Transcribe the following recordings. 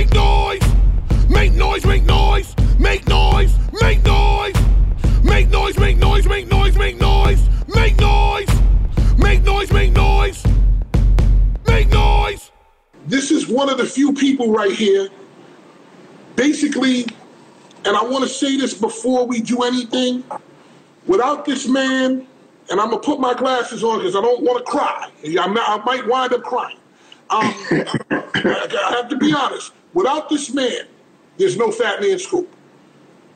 Make noise! Make noise, make noise! Make noise! Make noise! Make noise, make noise, make noise, make noise! Make noise! Make noise, make noise! Make noise! This is one of the few people right here, basically, and I want to say this before we do anything. Without this man, and I'm gonna put my glasses on because I don't want to cry. Not, i might wind up crying. Um, I have to be honest. Without this man, there's no Fat Man Scoop.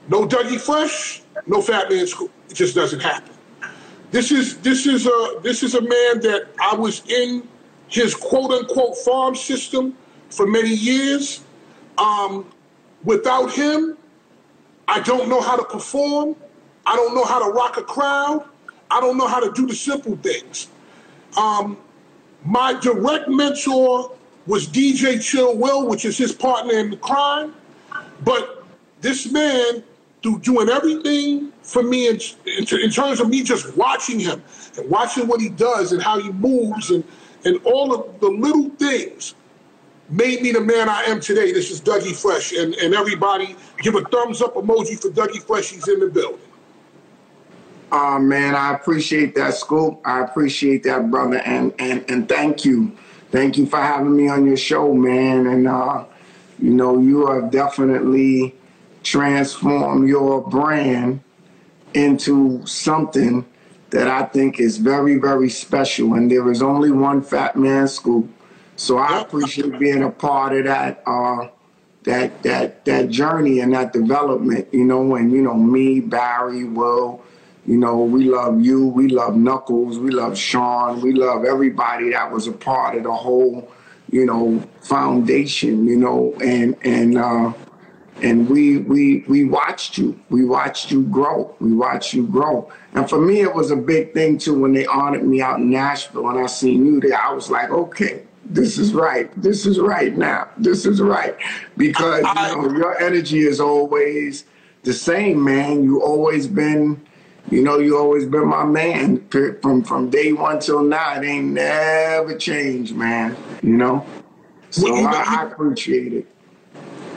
No Dougie Fresh, no Fat Man Scoop. It just doesn't happen. This is this is a this is a man that I was in his quote unquote farm system for many years. Um, without him, I don't know how to perform. I don't know how to rock a crowd. I don't know how to do the simple things. Um, my direct mentor was DJ Chill Will, which is his partner in the crime. But this man, through doing everything for me in, in, in, terms of me just watching him and watching what he does and how he moves and, and all of the little things, made me the man I am today. This is Dougie Fresh. And, and everybody give a thumbs up emoji for Dougie Fresh. He's in the building. Oh man, I appreciate that, Scoop. I appreciate that, brother, and and and thank you, thank you for having me on your show, man. And uh, you know, you have definitely transformed your brand into something that I think is very, very special. And there is only one Fat Man Scoop, so I appreciate being a part of that. Uh, that that that journey and that development, you know, and you know me, Barry, Will, you know, we love you, we love Knuckles, we love Sean, we love everybody that was a part of the whole, you know, foundation, you know, and and uh and we we we watched you. We watched you grow. We watched you grow. And for me it was a big thing too when they honored me out in Nashville and I seen you there. I was like, okay, this is right. This is right now. This is right. Because you know, your energy is always the same, man. You always been you know, you always been my man from from day one till now. It ain't never changed, man. You know, so well, you know, I, I, appreciate it.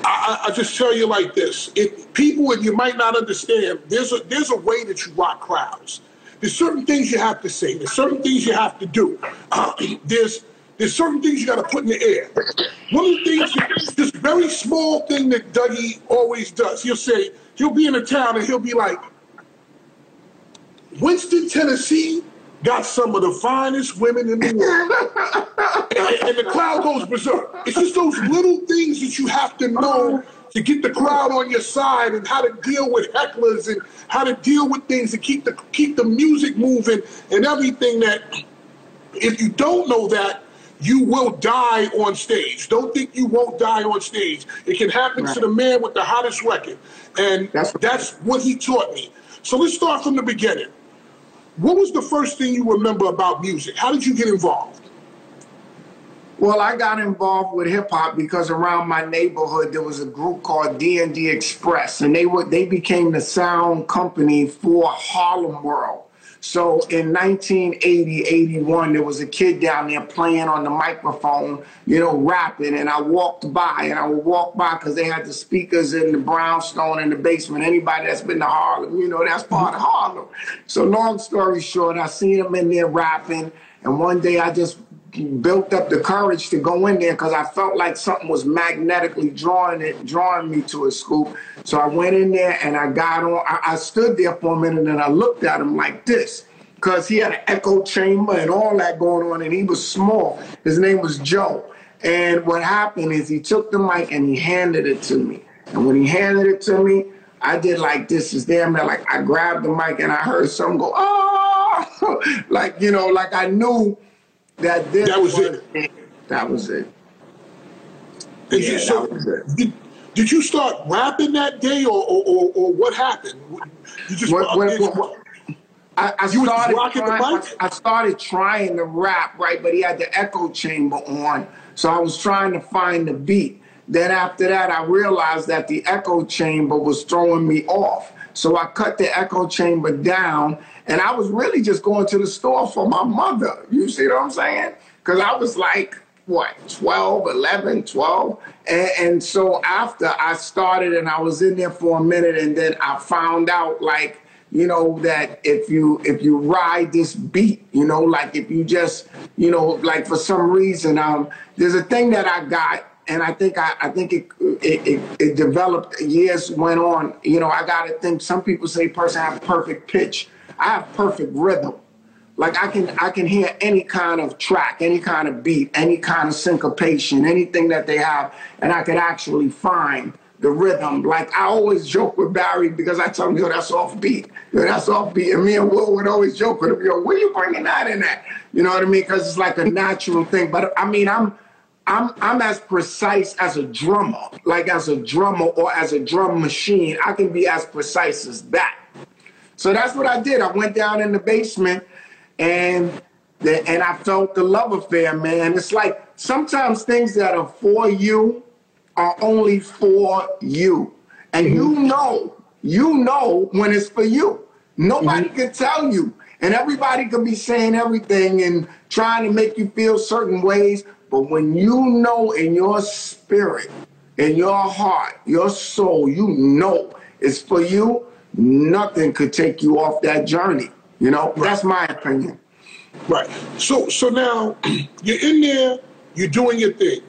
I, I, just tell you like this: if people, and you might not understand, there's a there's a way that you rock crowds. There's certain things you have to say. There's certain things you have to do. Uh, there's there's certain things you got to put in the air. One of the things, this very small thing that Dougie always does, he'll say, he'll be in a town and he'll be like, Winston, Tennessee got some of the finest women in the world. and, and, the crowd goes berserk. It's just those little things that you have to know to get the crowd on your side and how to deal with hecklers and how to deal with things to keep the keep the music moving and everything that if you don't know that you will die on stage. Don't think you won't die on stage. It can happen right. to the man with the hottest record. And that's, that's what he taught me. So let's start from the beginning. What was the first thing you remember about music? How did you get involved? Well, I got involved with hip hop because around my neighborhood there was a group called D&D Express, and they were they became the sound company for Harlem World. So in 1980, 81, there was a kid down there playing on the microphone, you know, rapping. And I walked by, and I would walk by because they had the speakers in the brownstone in the basement. Anybody that's been to Harlem, you know, that's part of mm-hmm. Harlem. So long story short, I seen them in there rapping. And one day I just built up the courage to go in there because I felt like something was magnetically drawing it, drawing me to a scoop. So I went in there and I got on. I, I stood there for a minute and I looked at him like this because he had an echo chamber and all that going on, and he was small. His name was Joe. And what happened is he took the mic and he handed it to me. And when he handed it to me, I did like this is damn like I grabbed the mic and I heard some go, oh, like, you know, like I knew that this that was, was it. it. That was it. Did yeah, you, so, that was it. Did, did you start rapping that day, or or, or, or what happened? You just what, what, what, I, I started trying, I started trying to rap, right? But he had the echo chamber on, so I was trying to find the beat. Then after that, I realized that the echo chamber was throwing me off. So I cut the echo chamber down and I was really just going to the store for my mother. You see what I'm saying? Because I was like, what 12 11 12 and, and, so after i started and i was in there for a minute and then i found out like you know that if you if you ride this beat you know like if you just you know like for some reason um there's a thing that i got and i think i, I think it it, it it developed years went on you know i gotta think some people say person have perfect pitch i have perfect rhythm like I can I can hear any kind of track, any kind of beat, any kind of syncopation, anything that they have, and I can actually find the rhythm. Like I always joke with Barry because I tell him, yo, that's off beat. Yo, that's off beat. And me and Will would always joke with him, yo, where you bringing that in at? You know what I mean? Because it's like a natural thing. But I mean, I'm I'm I'm as precise as a drummer, like as a drummer or as a drum machine. I can be as precise as that. So that's what I did. I went down in the basement and the, and I felt the love affair, man. It's like sometimes things that are for you are only for you, and you mm-hmm. know, you know when it's for you. Nobody mm-hmm. can tell you, and everybody can be saying everything and trying to make you feel certain ways. But when you know in your spirit, in your heart, your soul, you know it's for you, nothing could take you off that journey. You know, right. that's my opinion. Right. So so now you're in there, you're doing your thing.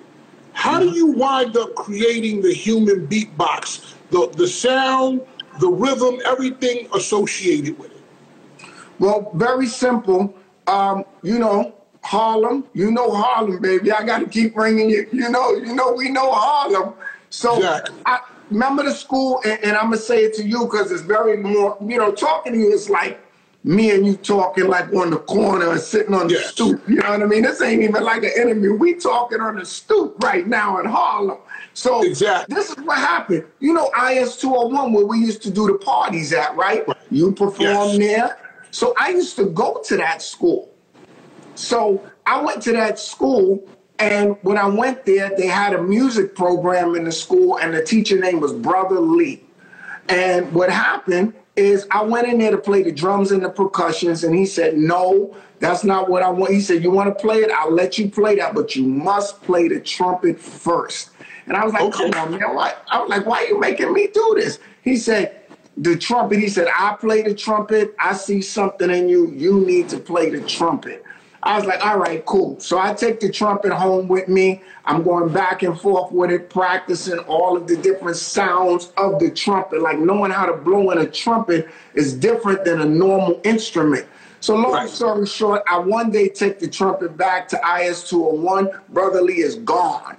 How do you wind up creating the human beatbox, the the sound, the rhythm, everything associated with it? Well, very simple. Um, you know, Harlem. You know Harlem, baby. I got to keep bringing you. You know, you know, we know Harlem. So exactly. I remember the school, and, and I'm gonna say it to you because it's very more. You know, talking to you is like me and you talking like on the corner and sitting on the yes. stoop. You know what I mean? This ain't even like an interview. We talking on the stoop right now in Harlem. So exactly. this is what happened. You know, IS 201 where we used to do the parties at, right? You perform yes. there. So I used to go to that school. So I went to that school and when I went there, they had a music program in the school, and the teacher name was Brother Lee. And what happened is I went in there to play the drums and the percussions, and he said, No, that's not what I want. He said, You want to play it? I'll let you play that, but you must play the trumpet first. And I was like, okay. Come on, man. Why? I was like, Why are you making me do this? He said, The trumpet. He said, I play the trumpet. I see something in you. You need to play the trumpet. I was like, all right, cool. So I take the trumpet home with me. I'm going back and forth with it, practicing all of the different sounds of the trumpet. Like knowing how to blow in a trumpet is different than a normal instrument. So long right. story short, I one day take the trumpet back to IS 201. Brother Lee is gone.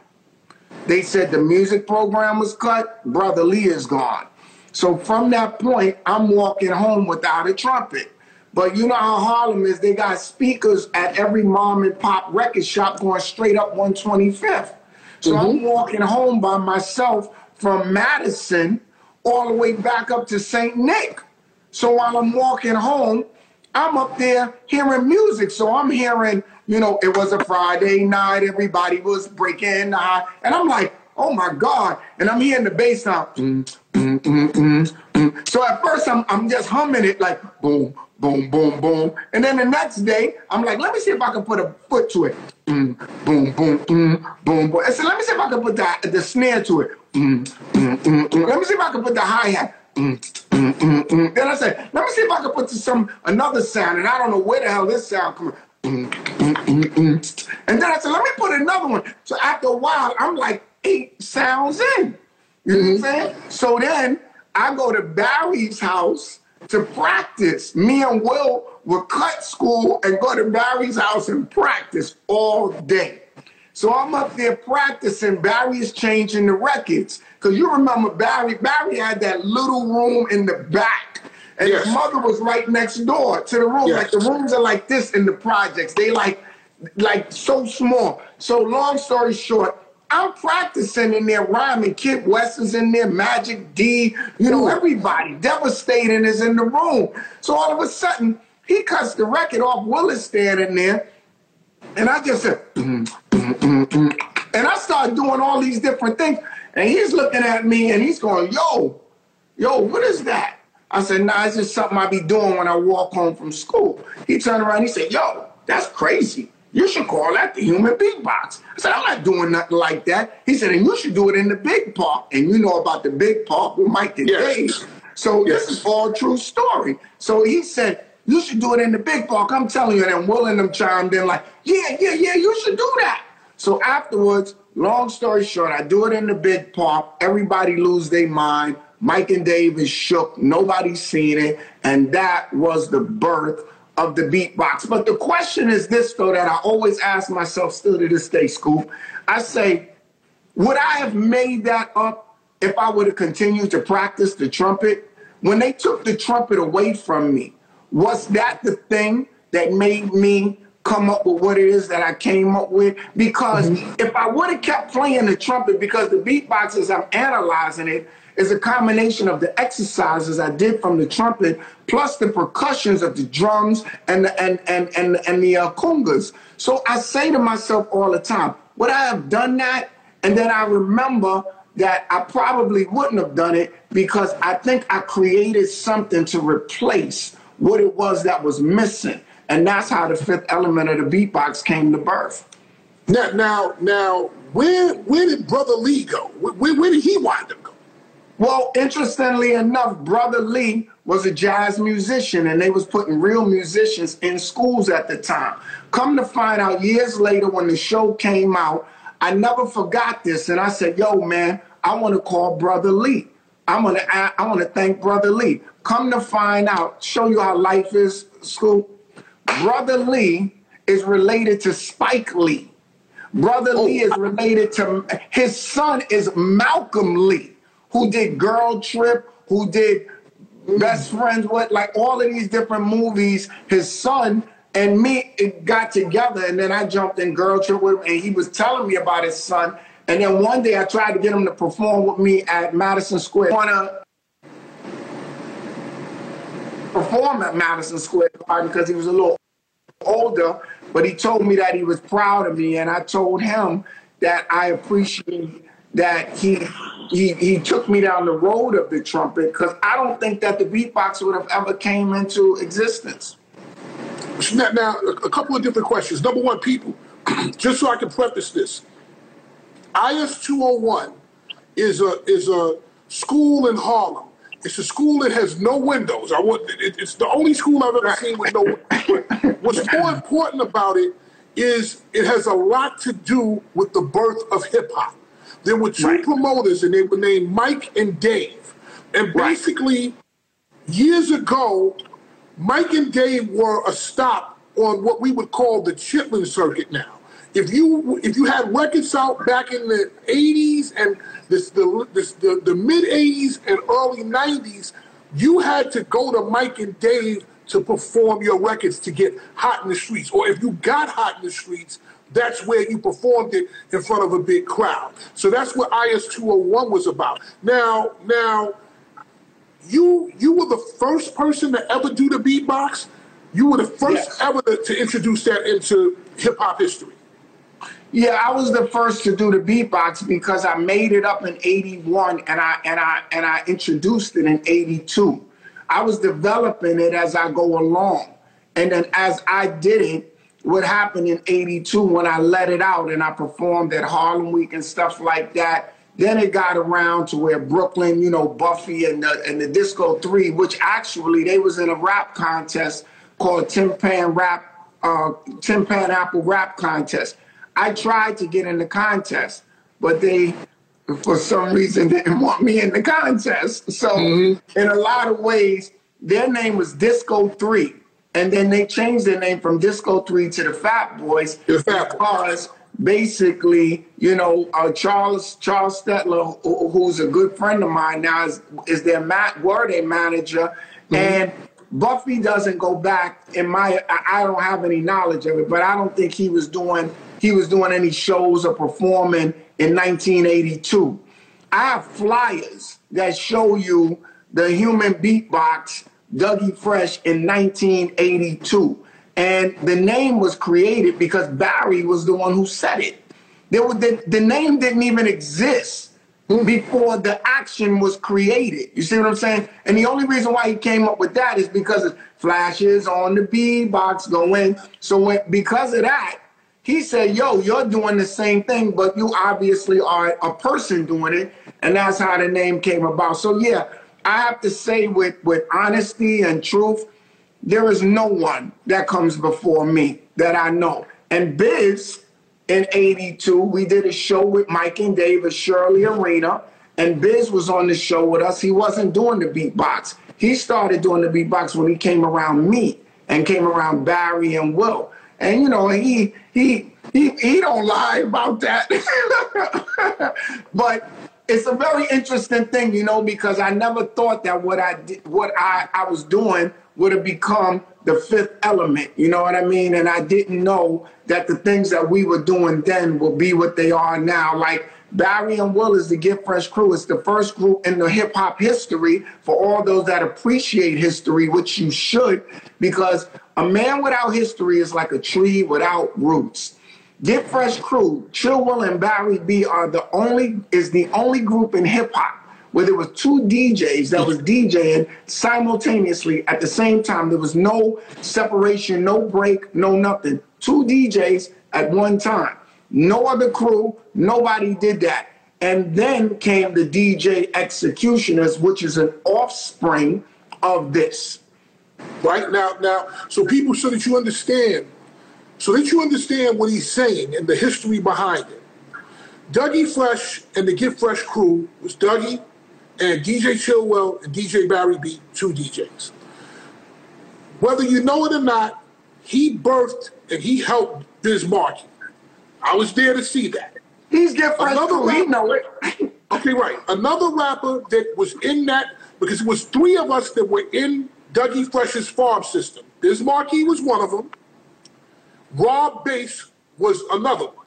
They said the music program was cut. Brother Lee is gone. So from that point, I'm walking home without a trumpet. But you know how Harlem is, they got speakers at every mom and pop record shop going straight up 125th. So mm-hmm. I'm walking home by myself from Madison all the way back up to St. Nick. So while I'm walking home, I'm up there hearing music. So I'm hearing, you know, it was a Friday night, everybody was breaking, uh, and I'm like, oh my God. And I'm hearing the bass sound. Mm, mm, mm, mm, so at first I'm, I'm just humming it like boom, boom, boom, boom. And then the next day, I'm like, let me see if I can put a foot to it. Mm, boom, boom, boom, boom, boom. And so let me see if I can put the, the snare to it. Mm, mm, mm, mm. Let me see if I can put the hi-hat. Mm, mm, mm, mm. Then I said, let me see if I can put some another sound, and I don't know where the hell this sound coming. Mm, mm, mm, mm. And then I said, let me put another one. So after a while, I'm like eight sounds in. You know what I'm mm-hmm. saying? So then I go to Barry's house to practice. Me and Will would cut school and go to Barry's house and practice all day. So I'm up there practicing. Barry is changing the records. Because you remember Barry, Barry had that little room in the back. And yes. his mother was right next door to the room. Yes. Like the rooms are like this in the projects. They like like so small. So long story short, I'm practicing in there rhyming. Kid West is in there, Magic D, you know, everybody. Devastating is in the room. So all of a sudden, he cuts the record off. Willis standing there. And I just said, mm, mm, mm, mm, and I started doing all these different things. And he's looking at me and he's going, yo, yo, what is that? I said, nah, it's just something I be doing when I walk home from school. He turned around, he said, yo, that's crazy. You should call that the human beatbox. I said, I'm not doing nothing like that. He said, and you should do it in the big park. And you know about the big park with Mike and yes. Dave. So yes. this is all true story. So he said, you should do it in the big park. I'm telling you, and Will and them chimed in like, yeah, yeah, yeah, you should do that. So afterwards, long story short, I do it in the big park. Everybody lose their mind. Mike and Dave is shook. Nobody's seen it. And that was the birth of the beatbox. But the question is this, though, that I always ask myself still to this day, Scoop. I say, would I have made that up if I would have continued to practice the trumpet? When they took the trumpet away from me, was that the thing that made me come up with what it is that I came up with? Because mm-hmm. if I would have kept playing the trumpet, because the beatbox, as I'm analyzing it, is a combination of the exercises I did from the trumpet plus the percussions of the drums and the, and and and and the uh, congas. So I say to myself all the time, would I have done that? And then I remember that I probably wouldn't have done it because I think I created something to replace what it was that was missing. And that's how the fifth element of the beatbox came to birth. Now, now, now, where where did Brother Lee go? Where, where did he wind up? Well, interestingly enough, Brother Lee was a jazz musician and they was putting real musicians in schools at the time. Come to find out years later when the show came out, I never forgot this and I said, yo, man, I want to call Brother Lee. I'm gonna I want to thank Brother Lee. Come to find out, show you how life is, school. Brother Lee is related to Spike Lee. Brother oh. Lee is related to his son is Malcolm Lee who did Girl Trip, who did mm. Best Friends, with, like all of these different movies. His son and me got together, and then I jumped in Girl Trip with him, and he was telling me about his son. And then one day I tried to get him to perform with me at Madison Square. Wanna perform at Madison Square Garden because he was a little older, but he told me that he was proud of me, and I told him that I appreciate that he he he took me down the road of the trumpet because I don't think that the beatbox would have ever came into existence. Now, now, a couple of different questions. Number one, people, just so I can preface this, IS 201 is a is a school in Harlem. It's a school that has no windows. I want it, it's the only school I've ever seen with no. What's more important about it is it has a lot to do with the birth of hip hop. There were two right. promoters, and they were named Mike and Dave. And basically, right. years ago, Mike and Dave were a stop on what we would call the Chitlin circuit now. If you if you had records out back in the 80s and this, the, this, the, the mid 80s and early 90s, you had to go to Mike and Dave to perform your records to get hot in the streets. Or if you got hot in the streets, that's where you performed it in front of a big crowd. So that's what IS 201 was about. Now, now, you you were the first person to ever do the beatbox. You were the first yes. ever to, to introduce that into hip hop history. Yeah, I was the first to do the beatbox because I made it up in 81 and I and I and I introduced it in 82. I was developing it as I go along. And then as I did it, what happened in 82 when I let it out and I performed at Harlem Week and stuff like that. Then it got around to where Brooklyn, you know, Buffy and the, and the Disco 3, which actually they was in a rap contest called Tin Pan Rap, uh, Tin Pan Apple Rap Contest. I tried to get in the contest, but they, for some reason, didn't want me in the contest. So mm-hmm. in a lot of ways, their name was Disco 3. And then they changed their name from Disco 3 to the Fat Boys the Fat because Boys. basically, you know, uh, Charles Charles Stettler, who, who's a good friend of mine now, is, is their mat, were their manager. Mm-hmm. And Buffy doesn't go back in my I don't have any knowledge of it, but I don't think he was doing he was doing any shows or performing in 1982. I have flyers that show you the human beatbox Dougie Fresh in 1982. And the name was created because Barry was the one who said it. There was, the, the name didn't even exist before the action was created. You see what I'm saying? And the only reason why he came up with that is because of flashes on the B box going. So when, because of that, he said, Yo, you're doing the same thing, but you obviously are a person doing it. And that's how the name came about. So, yeah, I have to say, with, with honesty and truth, there is no one that comes before me that I know. And Biz, in 82, we did a show with Mike and David, Shirley Arena, and Biz was on the show with us. He wasn't doing the beatbox. He started doing the beatbox when he came around me and came around Barry and Will. And you know, he he he he don't lie about that. but it's a very interesting thing, you know, because I never thought that what I did, what I, I was doing would have become the fifth element. You know what I mean? And I didn't know that the things that we were doing then will be what they are now. Like Barry and Will is the Get Fresh crew. It's the first group in the hip hop history for all those that appreciate history, which you should, because a man without history is like a tree without roots. Get Fresh Crew, Chill Will and Barry B are the only is the only group in hip hop where there was two DJs that was DJing simultaneously at the same time. There was no separation, no break, no nothing. Two DJs at one time. No other crew, nobody did that. And then came the DJ Executioners, which is an offspring of this. Right now, now, so people, so that you understand, so that you understand what he's saying and the history behind it. Dougie Fresh and the Get Fresh crew was Dougie and DJ Chill Will and DJ Barry B, two DJs. Whether you know it or not, he birthed and he helped Biz Markie. I was there to see that. He's Get Fresh Another crew, rapper, know it. okay, right. Another rapper that was in that, because it was three of us that were in Dougie Fresh's farm system. Biz Markie was one of them. Rob Base was another one.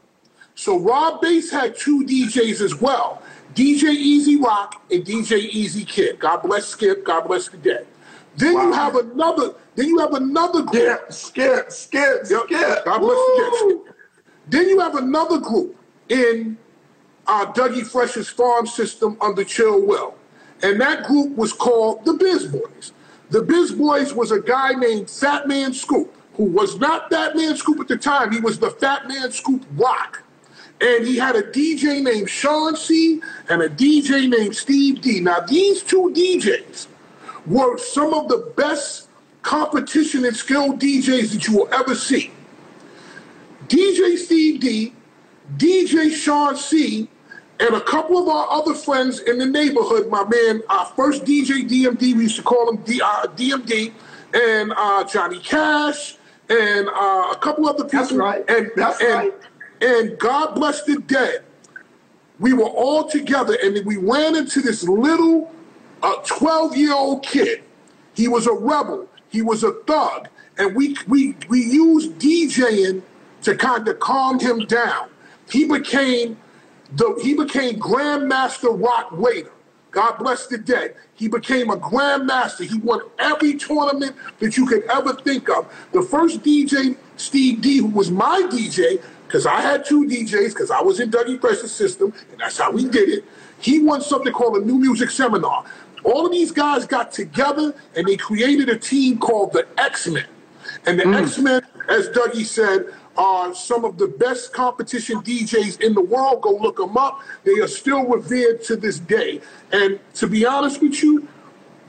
So Rob Base had two DJs as well. DJ Easy Rock and DJ Easy Kid. God bless Skip. God bless the dead. Then wow. you have another. Then you have another group. Yeah, Skip, Skip, Skip. God bless the dead. Then you have another group in uh, Dougie Fresh's farm system under Chill Will, and that group was called the Biz Boys. The Biz Boys was a guy named Fat Man Scoop, who was not Fat Man Scoop at the time. He was the Fat Man Scoop Rock and he had a DJ named Sean C and a DJ named Steve D. Now, these two DJs were some of the best competition and skilled DJs that you will ever see. DJ Steve D, DJ Sean C, and a couple of our other friends in the neighborhood, my man, our first DJ DMD, we used to call him D, uh, DMD, and uh, Johnny Cash, and uh, a couple other people. That's right. And, That's and, right and God bless the dead. We were all together and we ran into this little 12 uh, year old kid. He was a rebel, he was a thug, and we, we, we used DJing to kind of calm him down. He became the he became Grandmaster Roc Raida. God bless the dead. He became a grandmaster. He won every tournament that you could ever think of. The first DJ, Steve D, who was my DJ, because I had two DJs, because I was in Dougie Fresh's system, and that's how we did it. He won something called a new music seminar. All of these guys got together and they created a team called the X-Men. And the mm. X-Men, as Dougie said, are some of the best competition DJs in the world. Go look them up. They are still revered to this day. And to be honest with you,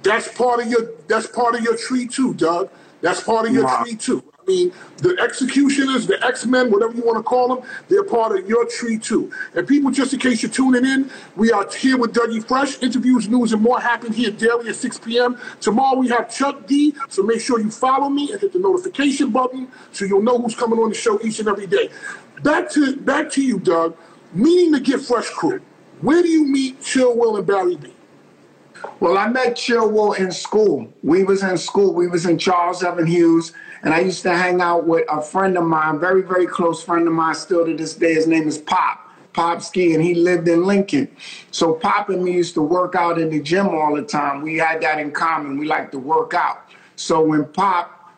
that's part of your that's part of your tree too, Doug. That's part of your wow. tree too. I mean, the executioners, the X-Men, whatever you want to call them, they're part of your tree too. And people, just in case you're tuning in, we are here with Dougie Fresh. Interviews, news, and more happen here daily at 6 p.m. Tomorrow we have Chuck D, so make sure you follow me and hit the notification button so you'll know who's coming on the show each and every day. Back to back to you, Doug. Meeting the Get Fresh crew. Where do you meet Chill Will and Barry B? Well, I met Chill Will in school. We was in school. We was in Charles Evans Hughes and I used to hang out with a friend of mine, very, very close friend of mine still to this day. His name is Pop. Pop Ski, and he lived in Lincoln. So Pop and me used to work out in the gym all the time. We had that in common. We like to work out. So when Pop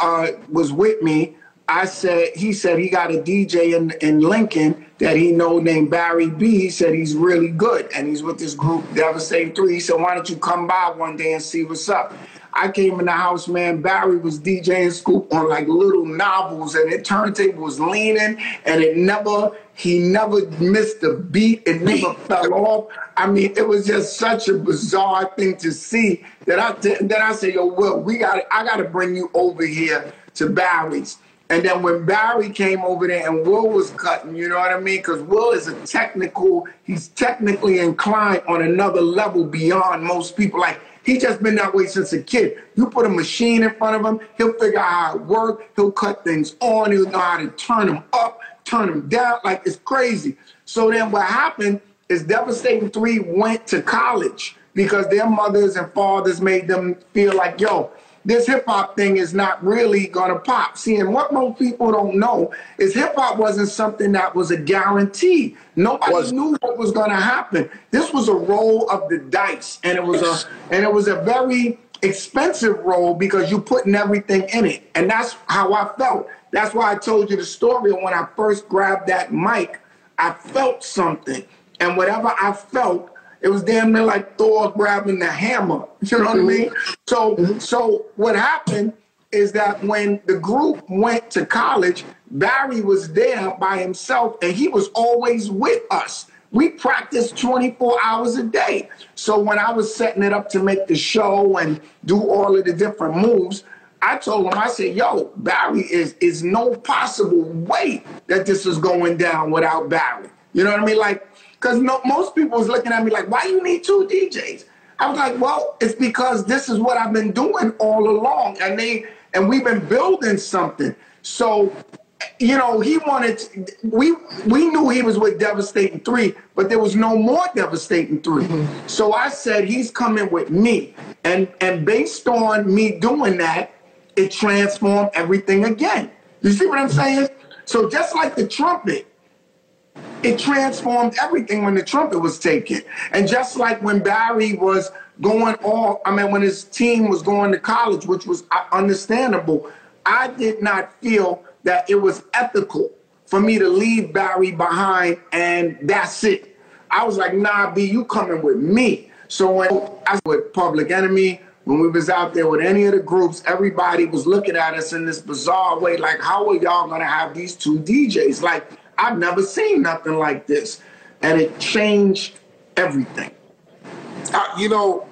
uh, was with me, I said he said he got a DJ in, in Lincoln that he know named Barry B. He said he's really good, and he's with this group Devastating Three. He said, "Why don't you come by one day and see what's up?" I came in the house, man. Barry was DJing Scoop on like little novels, and the turntable was leaning, and it never, he never missed a beat. It never fell off. I mean, it was just such a bizarre thing to see that I that I said, yo, Will, we got, I got to bring you over here to Barry's. And then when Barry came over there and Will was cutting, you know what I mean? Because Will is a technical, he's technically inclined on another level beyond most people. Like, he just been that way since a kid. You put a machine in front of him, he'll figure out how it works. He'll cut things on. He'll know how to turn them up, turn them down. Like, it's crazy. So then what happened is Devastating 3 went to college because their mothers and fathers made them feel like, yo, this hip hop thing is not really gonna pop. See, and what most people don't know is hip hop wasn't something that was a guarantee. Nobody was. knew what was gonna happen. This was a roll of the dice, and it was a and it was a very expensive roll because you putting everything in it. And that's how I felt. That's why I told you the story when I first grabbed that mic, I felt something. And whatever I felt, it was damn near like Thor grabbing the hammer. You know what I mean? Mm-hmm. So, mm-hmm. so what happened is that when the group went to college, Barry was there by himself, and he was always with us. We practiced 24 hours a day. So when I was setting it up to make the show and do all of the different moves, I told him, I said, yo, Barry is is no possible way that this is going down without Barry. You know what I mean? Like because no, most people was looking at me like, why you need two DJs? I was like, well, it's because this is what I've been doing all along. And they and we've been building something. So, you know, he wanted to, we we knew he was with Devastating 3, but there was no more Devastating 3. Mm-hmm. So I said he's coming with me. And and based on me doing that, it transformed everything again. You see what I'm saying? So just like the trumpet, it transformed everything when the trumpet was taken. And just like when Barry was going off, I mean, when his team was going to college, which was uh, understandable, I did not feel that it was ethical for me to leave Barry behind and that's it. I was like, nah, B, you coming with me. So when I was with Public Enemy, when we was out there with any of the groups, everybody was looking at us in this bizarre way, like, how are y'all gonna have these two DJs? Like, I've never seen nothing like this. And it changed everything. Uh, you know,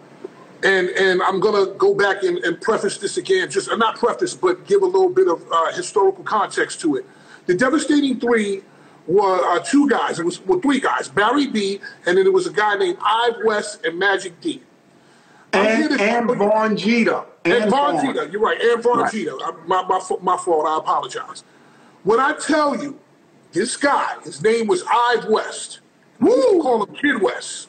and and I'm gonna go back and, and preface this again, just uh, not preface, but give a little bit of uh, historical context to it. The Devastating Three were uh, two guys. It was well, three guys: Barry B, and then there was a guy named Ive West and Magic D. And, and Vaughn Jeter. And, and Vaughn Jeter, you're right. And Vaughn right. Jeter. My, my, my fault. I apologize. When I tell you this guy, his name was Ive West. Woo! Call him Kid West.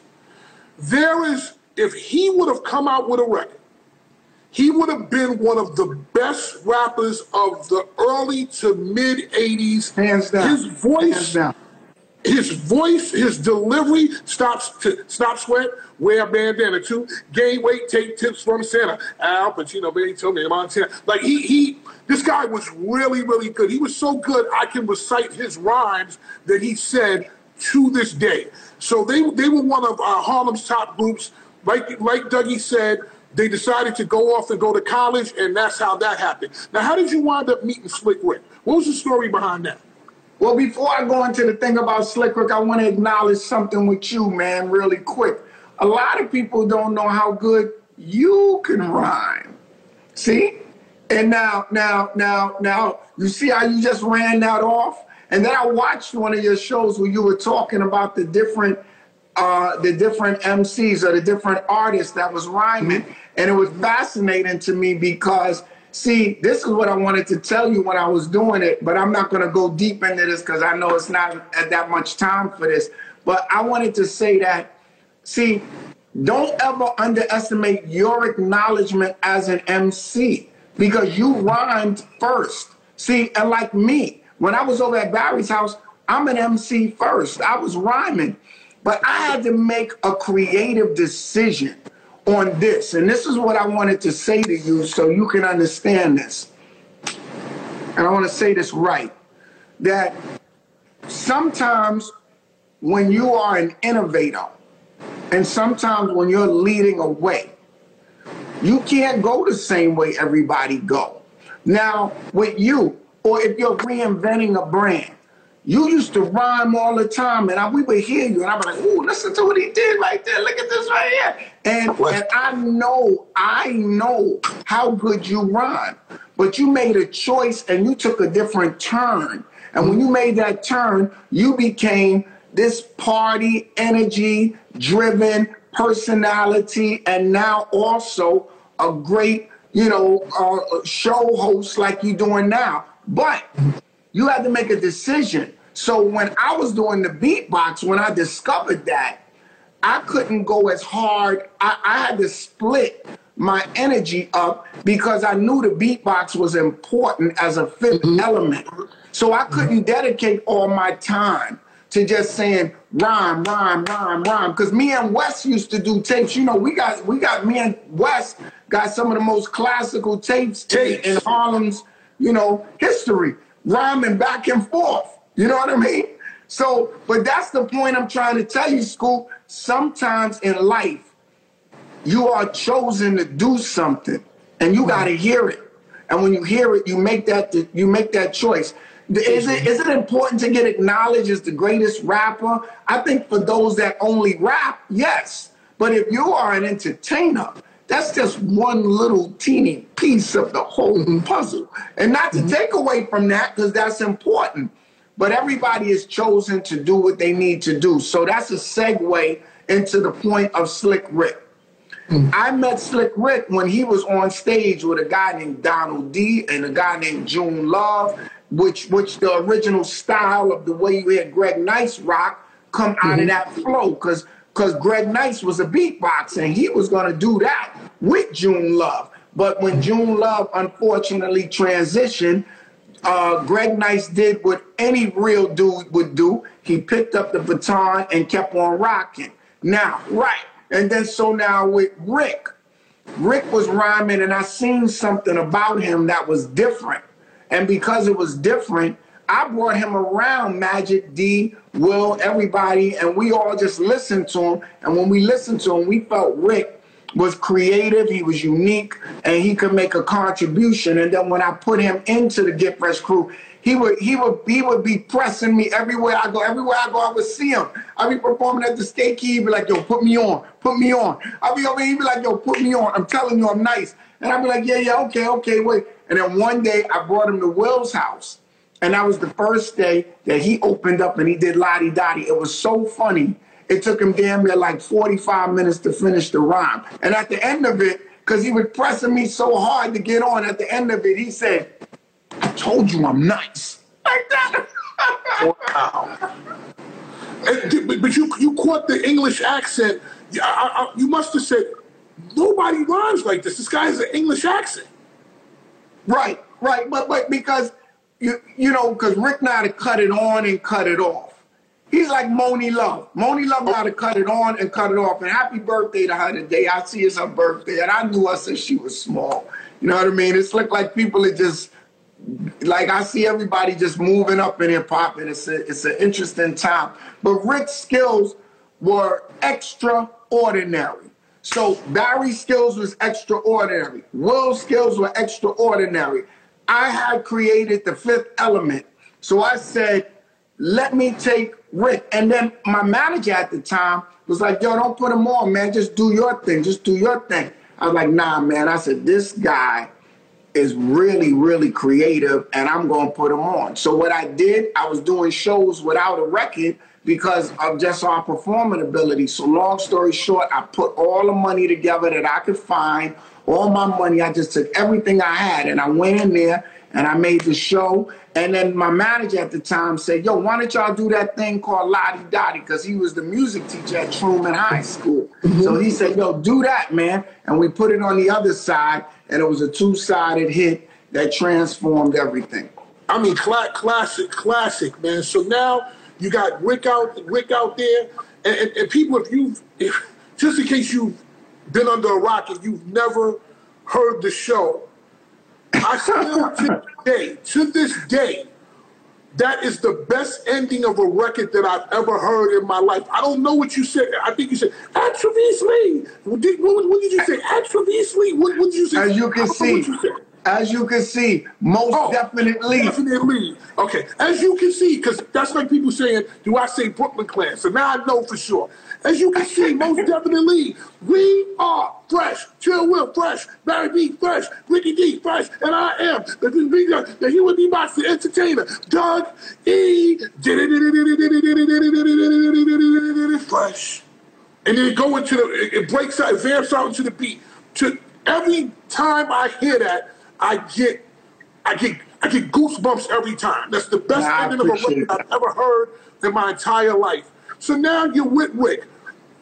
There is, if he would have come out with a record, he would have been one of the best rappers of the early to mid 80s. Hands down. His voice, Hands down. His voice, his delivery, stops to stop sweat, wear a bandana too, gain weight, take tips from Santa. Al Pacino, me in Montana. Like he he this guy was really, really good. He was so good, I can recite his rhymes that he said to this day. So they they were one of uh, Harlem's top groups. Like like Dougie said, they decided to go off and go to college, and that's how that happened. Now, how did you wind up meeting Slick Rick? What was the story behind that? Well, before I go into the thing about Slick Rick, I want to acknowledge something with you, man, really quick. A lot of people don't know how good you can rhyme. See? And now, now, now, now, you see how you just ran that off? And then I watched one of your shows where you were talking about the different uh, the different MCs or the different artists that was rhyming. Mm-hmm. And it was fascinating to me because, see, this is what I wanted to tell you when I was doing it, but I'm not going to go deep into this because I know it's not that much time for this. But I wanted to say that, see, don't ever underestimate your acknowledgement as an MC because you rhymed first. See, and like me, when I was over at Barry's house, I'm an MC first. I was rhyming, but I had to make a creative decision on this. And this is what I wanted to say to you so you can understand this. And I want to say this right that sometimes when you are an innovator, and sometimes when you're leading a way, You can't go the same way everybody go. Now, with you, or if you're reinventing a brand, you used to rhyme all the time, and I, we would hear you, and I'd be like, "Ooh, listen to what he did right there. Look at this right here." And and I know, I know how good you rhyme, but you made a choice and you took a different turn. And when you made that turn, you became this party energy driven personality, and now also a great, you know, uh, show host like you're doing now. But you had to make a decision. So when I was doing the beatbox, when I discovered that, I couldn't go as hard. I, I had to split my energy up because I knew the beatbox was important as a 5th mm-hmm. element. So I couldn't dedicate all my time to just saying rhyme, rhyme, rhyme, rhyme. Because me and Wes used to do tapes. You know, we got we got me and Wes got some of the most classical tapes, tapes. In, in Harlem's, you know, history rhyming back and forth. You know what I mean? So, but that's the point I'm trying to tell you, Scoop. Sometimes in life, you are chosen to do something, and you got to hear it. And when you hear it, you make that you make that choice. Is it is it important to get acknowledged as the greatest rapper? I think for those that only rap, yes. But if you are an entertainer, that's just one little teeny piece of the whole puzzle. And not to mm-hmm. take away from that, because that's important. But everybody is chosen to do what they need to do. So that's a segue into the point of Slick Rick. Mm-hmm. I met Slick Rick when he was on stage with a guy named Donald D and a guy named June Love, which which the original style of the way you had Greg Nice rock come out mm-hmm. of that flow. Because because Greg Nice was a beatboxer and he was going to do that with June Love. But when June Love unfortunately transitioned, uh, Greg Nice did what any real dude would do. He picked up the baton and kept on rocking. Now, right. And then so now with Rick, Rick was rhyming and I seen something about him that was different. And because it was different, I brought him around Magic D, Will, everybody, and we all just listened to him. And when we listened to him, we felt Rick was creative, he was unique, and he could make a contribution. And then when I put him into the Get Fresh crew, he would he would he would be pressing me everywhere I go. Everywhere I go, I would see him. I'd be performing at the Skate Key, he'd be like, yo, put me on, put me on. I'd be over, he'd be like, yo, put me on. I'm telling you, I'm nice. And I'd be like, yeah, yeah, okay, okay, wait. And then one day I brought him to Will's house. And that was the first day that he opened up and he did La Di Da Di. It was so funny. It took him damn near like 45 minutes to finish the rhyme. And at the end of it, because he was pressing me so hard to get on, at the end of it, he said, I told you I'm nice. Like that. wow. And, but you you caught the English accent. I, I, you must have said, nobody rhymes like this. This guy has an English accent. Right, right. But, but because you you know, because Rick know how to cut it on and cut it off. He's like Monie Love. Monie Love know how to cut it on and cut it off. And happy birthday to her today. I see it's her birthday, and I knew her since she was small. You know what I mean? It's look like people are just like I see everybody just moving up in hip hop, and it's a, it's an interesting time. But Rick's skills were extraordinary. So Barry's skills was extraordinary. Will's skills were extraordinary. I had created the fifth element. So I said, let me take Rick. And then my manager at the time was like, yo, don't put him on, man. Just do your thing. Just do your thing. I was like, nah, man. I said, this guy is really, really creative, and I'm going to put him on. So what I did, I was doing shows without a record because of just our performing ability. So long story short, I put all the money together that I could find all my money. I just took everything I had and I went in there and I made the show. And then my manager at the time said, Yo, why don't y'all do that thing called La Di Da Di? Because he was the music teacher at Truman High School. So he said, Yo, do that, man. And we put it on the other side, and it was a two sided hit that transformed everything. I mean, cl- classic, classic, man. So now you got Rick out, Rick out there, and, and, and people, if you, if, just in case you've been under a rock and you've never heard the show, I still to this day, to this day, That is the best ending of a record that I've ever heard in my life. I don't know what you said. I think you said atraviously. What did, what, what did you say? Atraviously. What, what did you say? As you can see, as you can see, most oh, definitely. Definitely. Okay. As you can see, because that's like people saying, do I say Brooklyn Clan? So now I know for sure. As you can see, most definitely, we are fresh. Chill Will, fresh. Barry B, fresh. Ricky D, fresh. And I am the, the, the human beatbox, the entertainer, Doug E. Fresh. And then go into the, it breaks out, it vamps out into the beat. To every time I hear that, I get, I get, I get goosebumps every time. That's the best yeah, ending of a record I've ever heard in my entire life. So now you're with Rick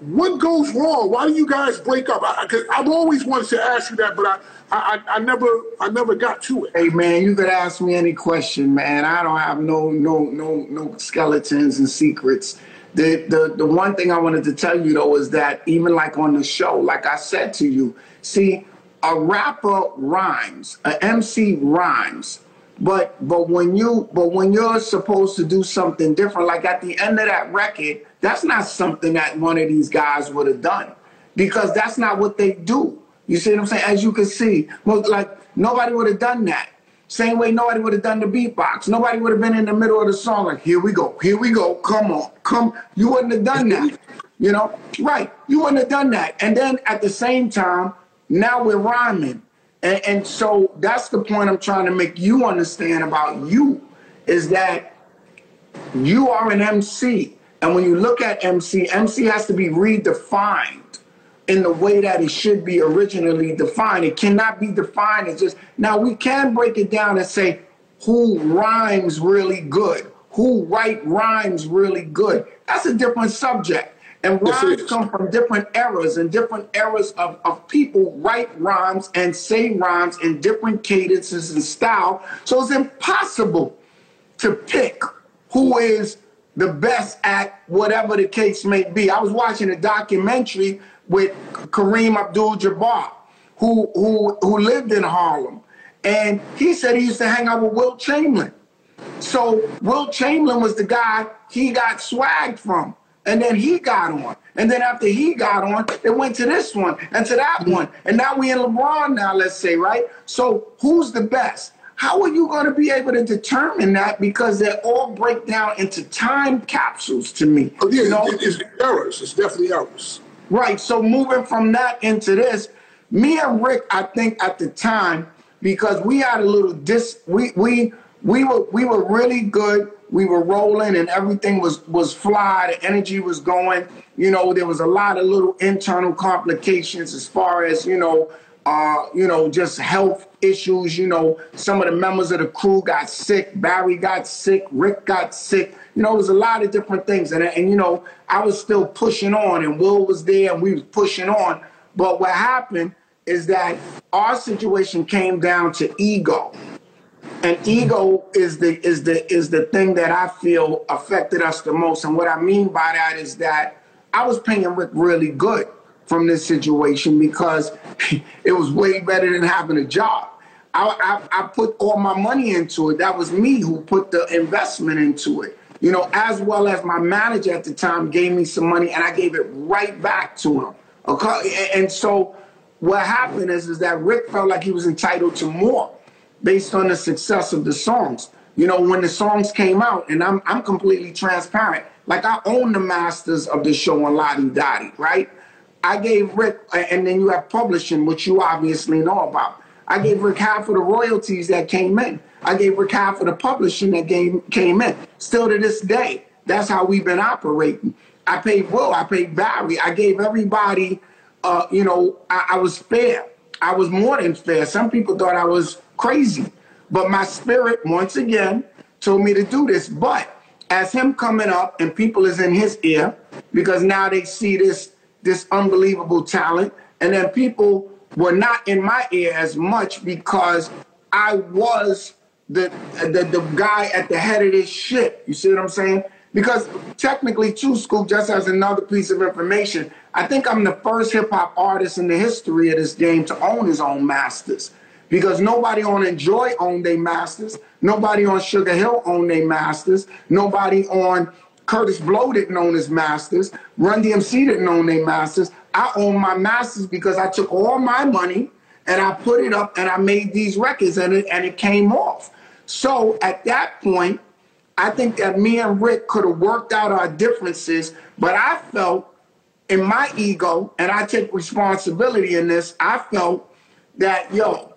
what goes wrong? Why do you guys break up? I, have always wanted to ask you that, but I, I, I never, I never got to it. Hey man, you could ask me any question, man. I don't have no, no, no, no skeletons and secrets. The, the, the one thing I wanted to tell you though is that even like on the show, like I said to you, see, a rapper rhymes, an MC rhymes, but but when you but when you're supposed to do something different, like at the end of that record that's not something that one of these guys would have done because that's not what they do. You see what I'm saying? As you can see, well, like nobody would have done that. Same way nobody would have done the beatbox. Nobody would have been in the middle of the song like, here we go, here we go, come on, come. You wouldn't have done that. You know, right? You wouldn't have done that. And then at the same time, now we're rhyming. And, and so that's the point I'm trying to make you understand about you is that you are an MC. And when you look at MC, MC has to be redefined in the way that it should be originally defined. It cannot be defined as just, now we can break it down and say who rhymes really good, who write rhymes really good. That's a different subject. And rhymes come from different eras, and different eras of, of people write rhymes and say rhymes in different cadences and style. So it's impossible to pick who is the best at whatever the case may be. I was watching a documentary with Kareem Abdul-Jabbar, who who who lived in Harlem, and he said he used to hang out with Wilt Chamberlain. So Wilt Chamberlain was the guy he got swagged from, and then he got on, and then after he got on, it went to this one and to that one, and now we in LeBron now. Let's say right. So who's the best? How are you going to be able to determine that? Because they all break down into time capsules to me. Oh, yeah, you know? it's errors. It's definitely errors. Right. So moving from that into this, me and Rick, I think at the time, because we had a little dis, we we we were we were really good. We were rolling and everything was was fly. The energy was going. You know, there was a lot of little internal complications as far as you know uh, you know, just health issues. You know, some of the members of the crew got sick. Barry got sick. Rick got sick. You know, it was a lot of different things. And, and, you know, I was still pushing on and Will was there and we was pushing on. But what happened is that our situation came down to ego. And ego is the is the is the thing that I feel affected us the most. And what I mean by that is that I was paying Rick really good from this situation because it was way better than having a job. I, I, I, put all my money into it. That was me who put the investment into it. You know, as well as my manager at the time gave me some money and I gave it right back to him. Okay. And so what happened is, is that Rick felt like he was entitled to more based on the success of the songs. You know, when the songs came out, and I'm I'm completely transparent. Like I own the masters of the show on La Di Da Di, right? I gave Rick, and then you have publishing, which you obviously know about. I gave Rick half of the royalties that came in. I gave Rick half of the publishing that came came in. Still to this day, that's how we've been operating. I paid Will, I paid Barry, I gave everybody, uh, you know, I, I was fair. I was more than fair. Some people thought I was crazy. But my spirit, once again, told me to do this. But as him coming up and people is in his ear, because now they see this this unbelievable talent. And then people were not in my ear as much because I was the, the, the guy at the head of this ship. You see what I'm saying? Because technically, too, Scoop, just as another piece of information, I think I'm the first hip hop artist in the history of this game to own his own masters. because nobody on Enjoy owned their masters. Nobody on Sugar Hill owned their masters. Nobody on Kurtis Blow didn't own his masters. Run DMC didn't own their masters. I own my masters because I took all my money and I put it up and I made these records and it, and it came off. So at that point, I think that me and Rick could have worked out our differences, but I felt in my ego, and I take responsibility in this, I felt that, yo,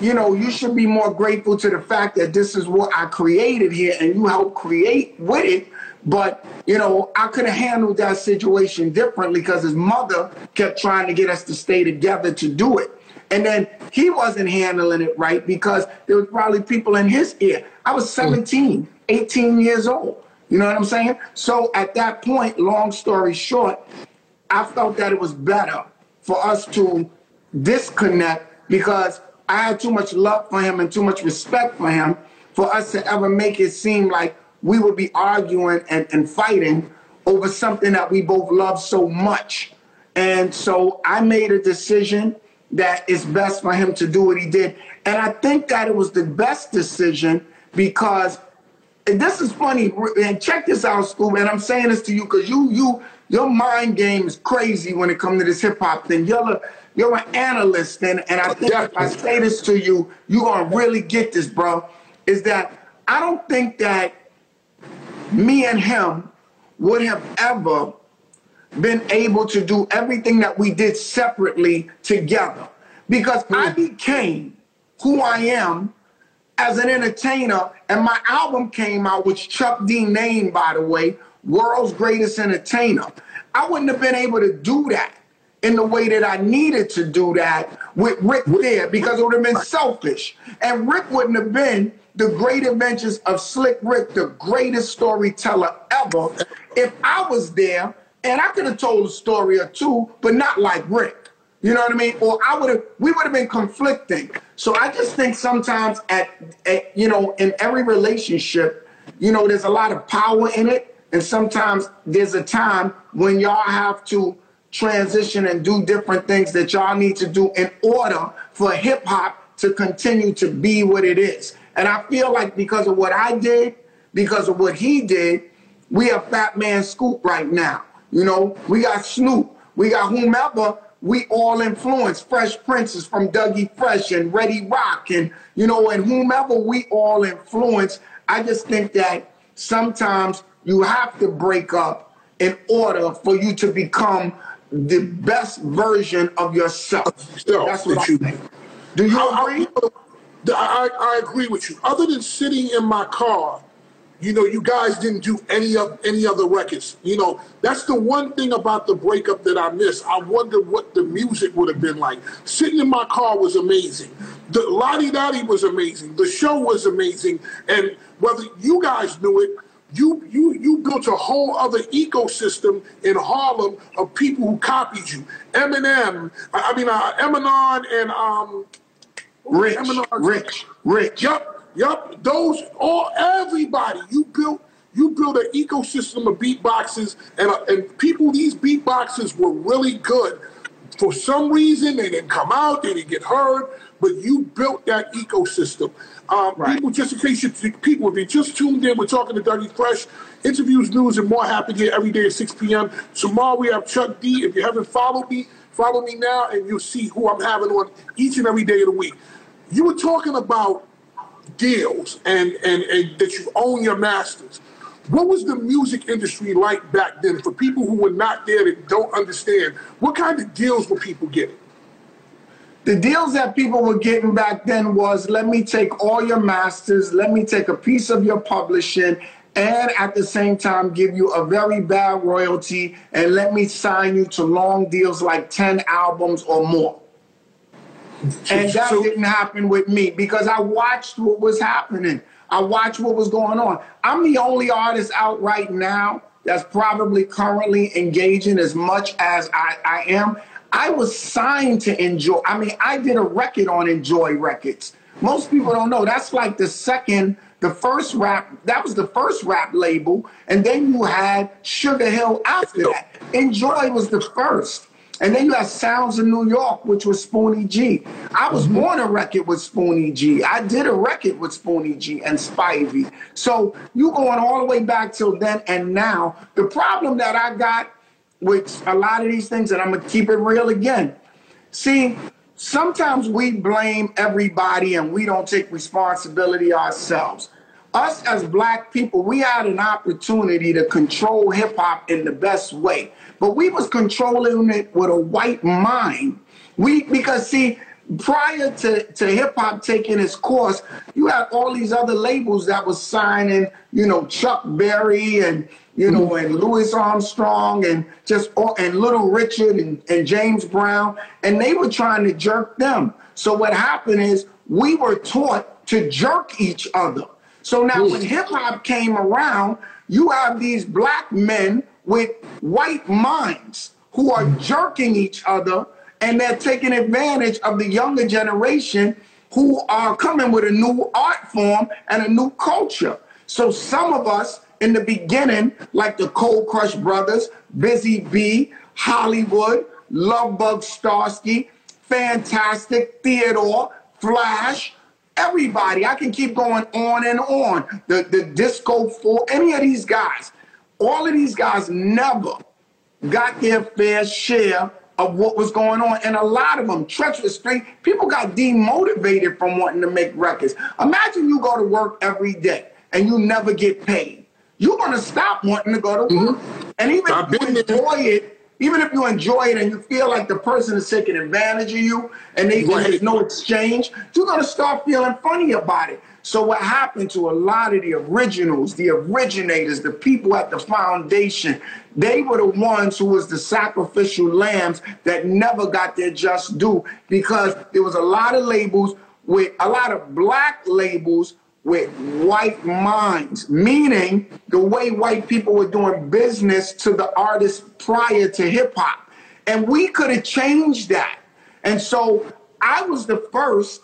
you know, you should be more grateful to the fact that this is what I created here and you helped create with it. But, you know, I could have handled that situation differently because his mother kept trying to get us to stay together to do it. And then he wasn't handling it right because there was probably people in his ear. I was hmm. 17, 18 years old. You know what I'm saying? So at that point, long story short, I felt that it was better for us to disconnect because I had too much love for him and too much respect for him for us to ever make it seem like we would be arguing and, and fighting over something that we both love so much. And so I made a decision that it's best for him to do what he did. And I think that it was the best decision because and this is funny, and check this out, Scoob, and I'm saying this to you because you you your mind game is crazy when it comes to this hip hop thing. You're a, you're an analyst, and, and I oh, think if I say this to you, you're gonna really get this, bro. Is that I don't think that me and him would have ever been able to do everything that we did separately together. Because I hmm. became who I am as an entertainer, and my album came out, which Chuck D named, by the way, World's Greatest Entertainer. I wouldn't have been able to do that in the way that I needed to do that with Rick there because it would have been selfish. And Rick wouldn't have been the great adventures of Slick Rick, the greatest storyteller ever, if I was there and I could have told a story or two, but not like Rick. You know what I mean? Or I would have, we would have been conflicting. So I just think sometimes at, at, you know, in every relationship, you know, there's a lot of power in it. And sometimes there's a time when y'all have to transition and do different things that y'all need to do in order for hip hop to continue to be what it is. And I feel like because of what I did, because of what he did, we have Fat Man Scoop right now. You know, we got Snoop, we got whomever, we all influence. Fresh Princes from Dougie Fresh and Ready Rock, and you know, and whomever we all influence. I just think that sometimes you have to break up in order for you to become the best version of yourself. That's what I think. Do you agree? I, I, I agree with you. Other than sitting in my car you know, you guys didn't do any of any other records. You know, that's the one thing about the breakup that I miss. I wonder what the music would have been like. Sitting in my car was amazing. The La Di Da Di was amazing. The show was amazing. And whether you guys knew it, you you you built a whole other ecosystem in Harlem of people who copied you. Eminem, I, I mean uh, Eminem and um, Rich, Eminem, Rich, Rich. Yep. Yep, those all everybody you built you built an ecosystem of beatboxes and uh, and people these beatboxes were really good. For some reason they didn't come out, they didn't get heard, but you built that ecosystem. Um, right. People, just in case you, people, if you just tuned in, we're talking to Dougie Fresh. Interviews, news, and more happen here every day at 6 p.m. Tomorrow we have Chuck D. If you haven't followed me, follow me now, and you'll see who I'm having on each and every day of the week. You were talking about deals and, and, and that you own your masters. What was the music industry like back then for people who were not there that don't understand? What kind of deals were people getting? The deals that people were getting back then was let me take all your masters, let me take a piece of your publishing, and at the same time give you a very bad royalty, and let me sign you to long deals like 10 albums or more. And that didn't happen with me because I watched what was happening. I watched what was going on. I'm the only artist out right now that's probably currently engaging as much as I, I am. I was signed to Enjoy. I mean, I did a record on Enjoy Records. Most people don't know. That's like the second, the first rap, that was the first rap label. And then you had Sugar Hill after that. Enjoy was the first. And then you have Sounds of New York, which was Spoonie G. I was mm-hmm. on a record with Spoonie G. I did a record with Spoonie G and Spivey. So you going all the way back till then and now. The problem that I got with a lot of these things, and I'm gonna keep it real again. See, sometimes we blame everybody and we don't take responsibility ourselves. Us as black people, we had an opportunity to control hip hop in the best way, but we was controlling it with a white mind. We because see, prior to, to hip hop taking its course, you had all these other labels that was signing, you know, Chuck Berry and you know, mm-hmm. and Louis Armstrong and just and Little Richard and, and James Brown, and they were trying to jerk them. So what happened is we were taught to jerk each other. So now when hip hop came around, you have these black men with white minds who are mm. jerking each other and they're taking advantage of the younger generation who are coming with a new art form and a new culture. So some of us in the beginning, like the Cold Crush Brothers, Busy Bee, Hollywood, Lovebug Starsky, Fantastic, Theodore, Flash, everybody. I can keep going on and on. The, the Disco Four, any of these guys, all of these guys never got their fair share of what was going on. And a lot of them, treacherous straight, people got demotivated from wanting to make records. Imagine you go to work every day and you never get paid you're going to stop wanting to go to work. Mm-hmm. And even I've if you enjoy it, even if you enjoy it and you feel like the person is taking advantage of you and, they, right. there's no exchange, you're going to start feeling funny about it. So what happened to a lot of the originals, the originators, the people at the foundation, they were the ones who was the sacrificial lambs that never got their just due because there was a lot of labels with a lot of black labels with white minds, meaning the way white people were doing business to the artists prior to hip hop. And we could have changed that. And so I was the first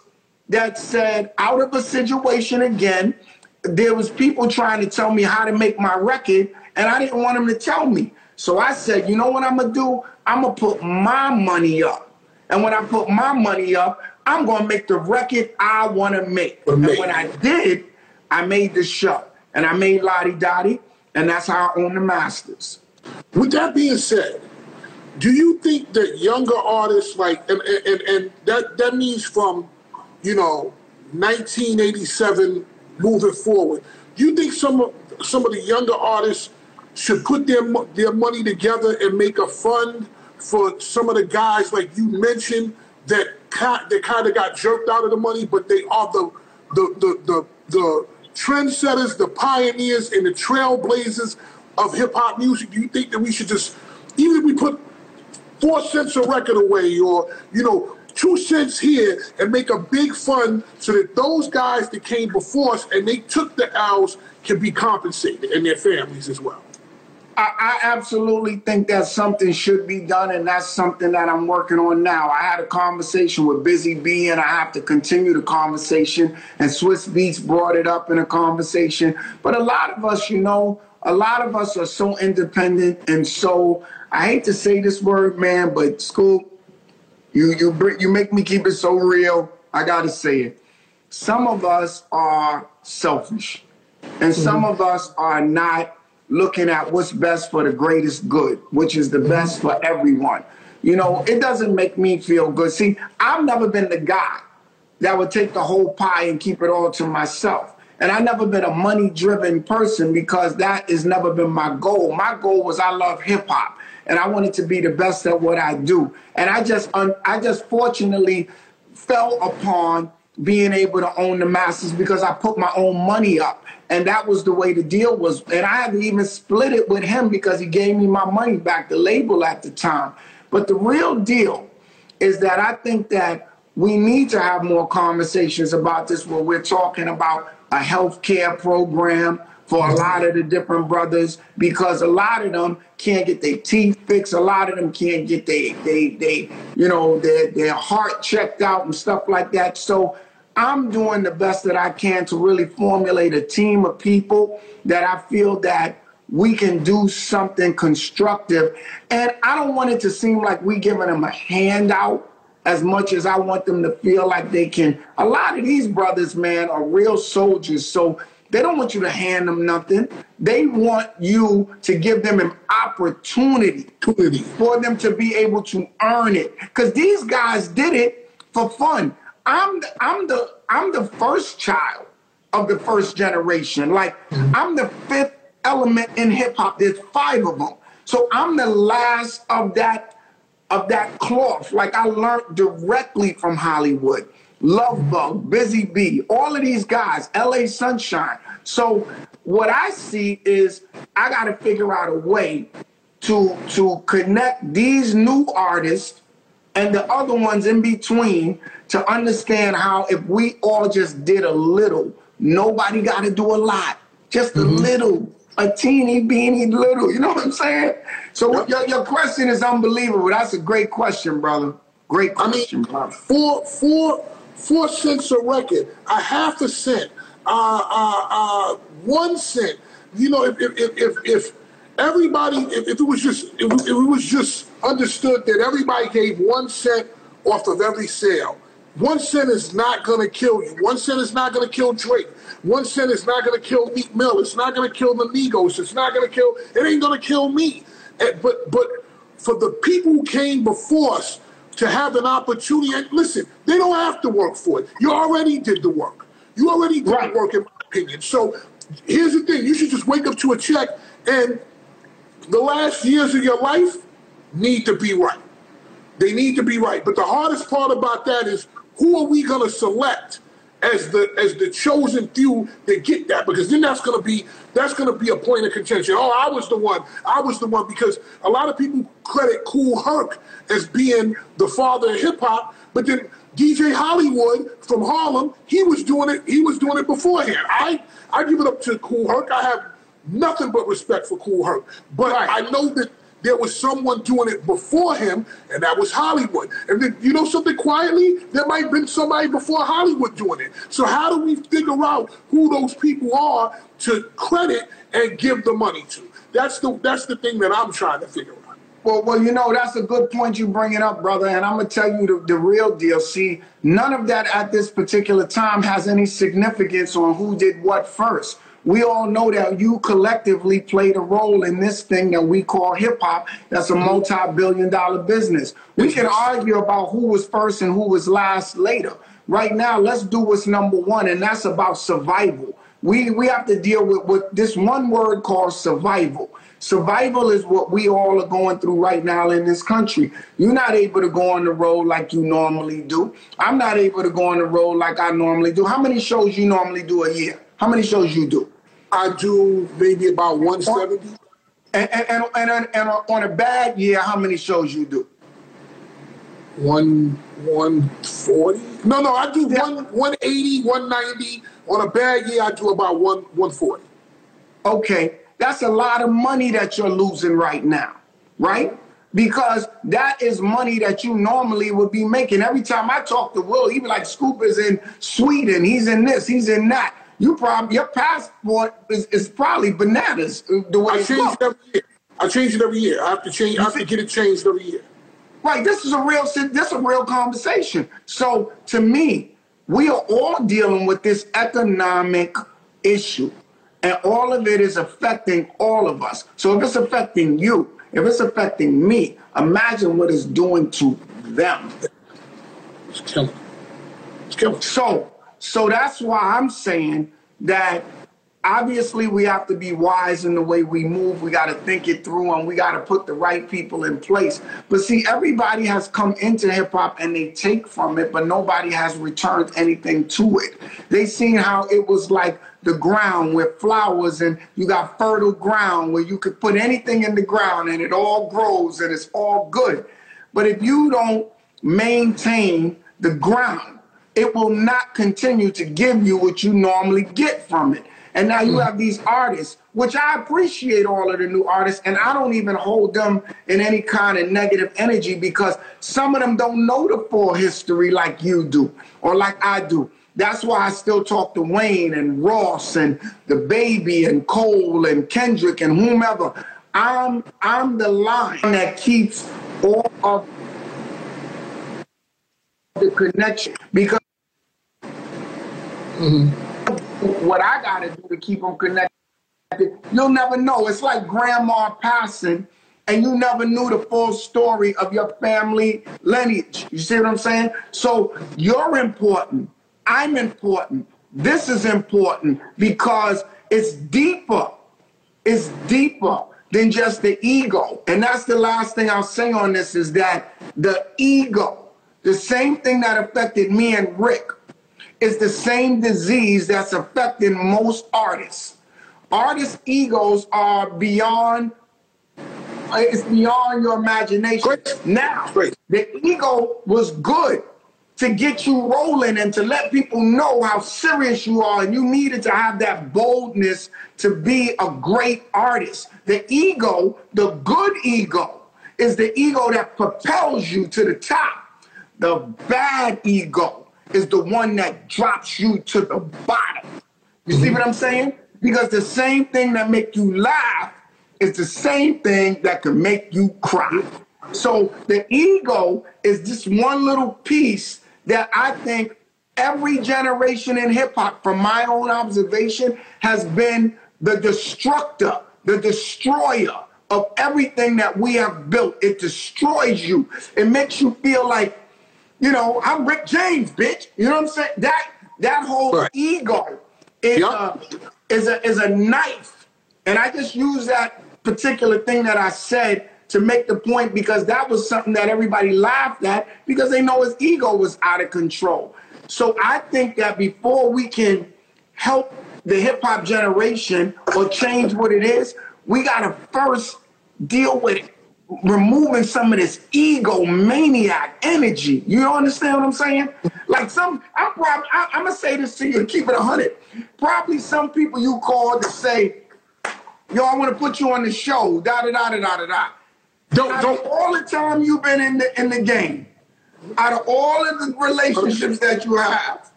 that said, out of a situation again, there was people trying to tell me how to make my record, and I didn't want them to tell me. So I said, you know what I'm gonna do? I'm gonna put my money up. And when I put my money up, I'm going to make the record I want to make. And when I did, I made the show. And I made La Di Da Di, and that's how I own the masters. With that being said, do you think that younger artists like and, and, and that that means from you know 1987 moving forward do you think some of some of the younger artists should put their their money together and make a fund for some of the guys like you mentioned that they kind of got jerked out of the money, but they are the the the the, the trendsetters, the pioneers, and the trailblazers of hip hop music. Do you think that we should just, even if we put four cents a record away, or you know, two cents here, and make a big fund so that those guys that came before us and they took the L's can be compensated and their families as well? I, I, absolutely think that something should be done, and that's something that I'm working on now. I had a conversation with Busy Bee, and I have to continue the conversation. And Swizz Beatz brought it up in a conversation. But a lot of us, you know, a lot of us are so independent and so. I hate to say this word, man, but school, you you you make me keep it so real. I gotta say it. Some of us are selfish, and mm-hmm. some of us are not looking at what's best for the greatest good, which is the best for everyone. You know, it doesn't make me feel good. See, I've never been the guy that would take the whole pie and keep it all to myself. And I've never been a money driven person because that has never been my goal. My goal was I love hip hop and I wanted to be the best at what I do. And I just, I just fortunately fell upon being able to own the masters because I put my own money up. And that was the way the deal was. And I had to even split it with him because he gave me my money back, the label at the time. But the real deal is that I think that we need to have more conversations about this where we're talking about a health care program for a lot of the different brothers because a lot of them can't get their teeth fixed. A lot of them can't get they they they you know their their heart checked out and stuff like that. So I'm doing the best that I can to really formulate a team of people that I feel that we can do something constructive. And I don't want it to seem like we giving them a handout as much as I want them to feel like they can. A lot of these brothers, man, are real soldiers. So they don't want you to hand them nothing. They want you to give them an opportunity for them to be able to earn it. Because these guys did it for fun. I'm the, I'm the I'm the first child of the first generation. Like I'm the fifth element in hip hop. There's five of them. So I'm the last of that of that cloth. Like I learned directly from Hollywood. Love Bug, Busy Bee, all of these guys, LA Sunshine. So what I see is I got to figure out a way to to connect these new artists and the other ones in between to understand how if we all just did a little, nobody got to do a lot, just mm-hmm. a little, a teeny beeny little. You know what I'm saying? So your, your question is unbelievable. That's a great question, brother. Great question, I mean, brother. Four, four, four cents a record, a half a cent, uh, uh, uh, one cent. You know, if if if, if everybody, if, if, it was just if, if it was just understood that everybody gave one cent off of every sale, one cent is not going to kill you. One cent is not going to kill Drake. One cent is not going to kill Meek Mill. It's not going to kill the Migos. It's not going to kill. It ain't going to kill me. And, but but for the people who came before us to have an opportunity, and listen, they don't have to work for it. You already did the work. You already did right. the work, in my opinion. So here's the thing: you should just wake up to a check, and the last years of your life need to be right. They need to be right. But the hardest part about that is who are we going to select as the as the chosen few that get that? Because then that's going to be that's going to be a point of contention. Oh, I was the one. I was the one because a lot of people credit Kool Herc as being the father of hip hop, but then DJ Hollywood from Harlem, he was doing it. He was doing it beforehand. I I give it up to Kool Herc. I have nothing but respect for Kool Herc, but right. I know that there was someone doing it before him, and that was Hollywood. And then, you know something quietly? There might have been somebody before Hollywood doing it. So how do we figure out who those people are to credit and give the money to? That's the that's the thing that I'm trying to figure out. Well, well, you know, that's a good point you bring it up, brother. And I'm going to tell you the, the real deal. See, none of that at this particular time has any significance on who did what first we all know that you collectively played a role in this thing that we call hip hop. That's a mm-hmm. multi billion dollar business. We can argue about who was first and who was last later. Right now, let's do what's number one, and that's about survival. We, we have to deal with, with this one word called survival. Survival is what we all are going through right now in this country. You're not able to go on the road like you normally do. I'm not able to go on the road like I normally do. How many shows you normally do a year? How many shows you do? I do maybe about 170. And, and, and, and, and on a bad year, how many shows you do? One, 140. No, no, I do yeah. one, 180, 190. On a bad year, I do about one, 140. Okay, that's a lot of money that you're losing right now, right? Because that is money that you normally would be making. Every time I talk to Will, he be like, Scoop is in Sweden, he's in this, he's in that you probably your passport is, is probably bananas uh, the way I change it every year. I change it every year. I have to change. I have to get it changed every year. Right. This is a real. This is a real conversation. So to me, we are all dealing with this economic issue, and all of it is affecting all of us. So if it's affecting you, if it's affecting me, imagine what it's doing to them. It's killing. It's killing. So so that's why I'm saying that obviously we have to be wise in the way we move. We got to think it through and we got to put the right people in place. But see, everybody has come into hip hop and they take from it, but nobody has returned anything to it. They seen how it was like the ground with flowers and you got fertile ground where you could put anything in the ground and it all grows and it's all good. But if you don't maintain the ground, it will not continue to give you what you normally get from it. And now you hmm. have these artists, which I appreciate all of the new artists, and I don't even hold them in any kind of negative energy because some of them don't know the full history like you do or like I do. That's why I still talk to Wayne and Ross and the baby and Cole and Kendrick and whomever. I'm I'm the line that keeps all of the connection because mm-hmm. what I gotta do to keep them connected, you'll never know. It's like grandma passing and you never knew the full story of your family lineage. You see what I'm saying? So you're important. I'm important. This is important because it's deeper. It's deeper than just the ego. And that's the last thing I'll say on this is that the ego, the same thing that affected me and Rick, is the same disease that's affecting most artists. Artists' egos are beyond uh, it's beyond your imagination. Great. Now, Great. the ego was good to get you rolling and to let people know how serious you are. And you needed to have that boldness to be a great artist. The ego, the good ego, is the ego that propels you to the top. The bad ego is the one that drops you to the bottom. You see what I'm saying? Because the same thing that make you laugh is the same thing that can make you cry. So the ego is just one little piece that I think every generation in hip hop, from my own observation, has been the destructor, the destroyer of everything that we have built. It destroys you. It makes you feel like, you know, I'm Rick James, bitch. You know what I'm saying? That that whole right. ego is, yep. a, is a is a knife. And I just use that particular thing that I said to make the point because that was something that everybody laughed at because they know his ego was out of control. So I think that before we can help the hip hop generation or change what it is, we got to first deal with removing some of this ego maniac energy. You understand what I'm saying? Like some, I'm probably, I, am gonna say this to you and keep it a hundred. Probably some people you call to say, yo, I want to put you on the show, da da da da da da da. Don't out don't. All the time you've been in the in the game, out of all of the relationships that you have,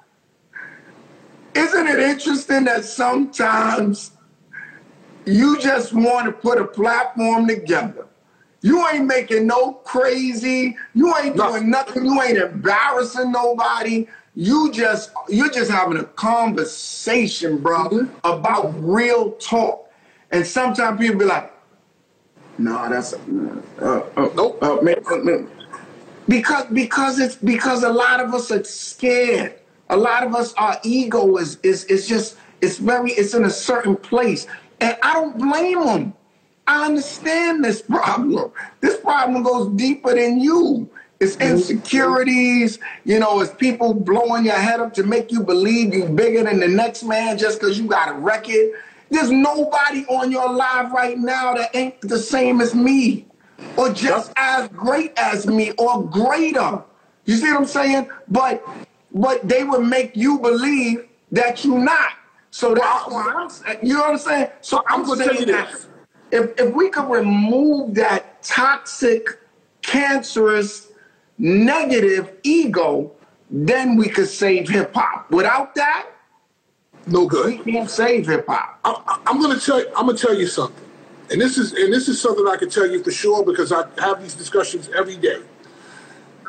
isn't it interesting that sometimes you just want to put a platform together? You ain't making no crazy. You ain't doing nothing. You ain't embarrassing nobody. You just you're just having a conversation, bro, mm-hmm. about real talk. And sometimes people be like, no, that's uh, uh, nope. Uh, man, man. Because because it's because a lot of us are scared. A lot of us, our ego is is is just it's very it's in a certain place, and I don't blame them. I understand this problem. This problem goes deeper than you. It's mm-hmm. insecurities, you know, it's people blowing your head up to make you believe you're bigger than the next man just because you got a record. There's nobody on your live right now that ain't the same as me or just as great as me or greater. You see what I'm saying? But but they would make you believe that you're not. So that's why I'm, you know what I'm saying? So I'm, I'm saying that if, if we could remove that toxic, cancerous, negative ego, then we could save hip hop. Without that, no good. We can't save hip hop. I'm gonna tell. You, I'm gonna tell you something, and this is and this is something I can tell you for sure because I have these discussions every day.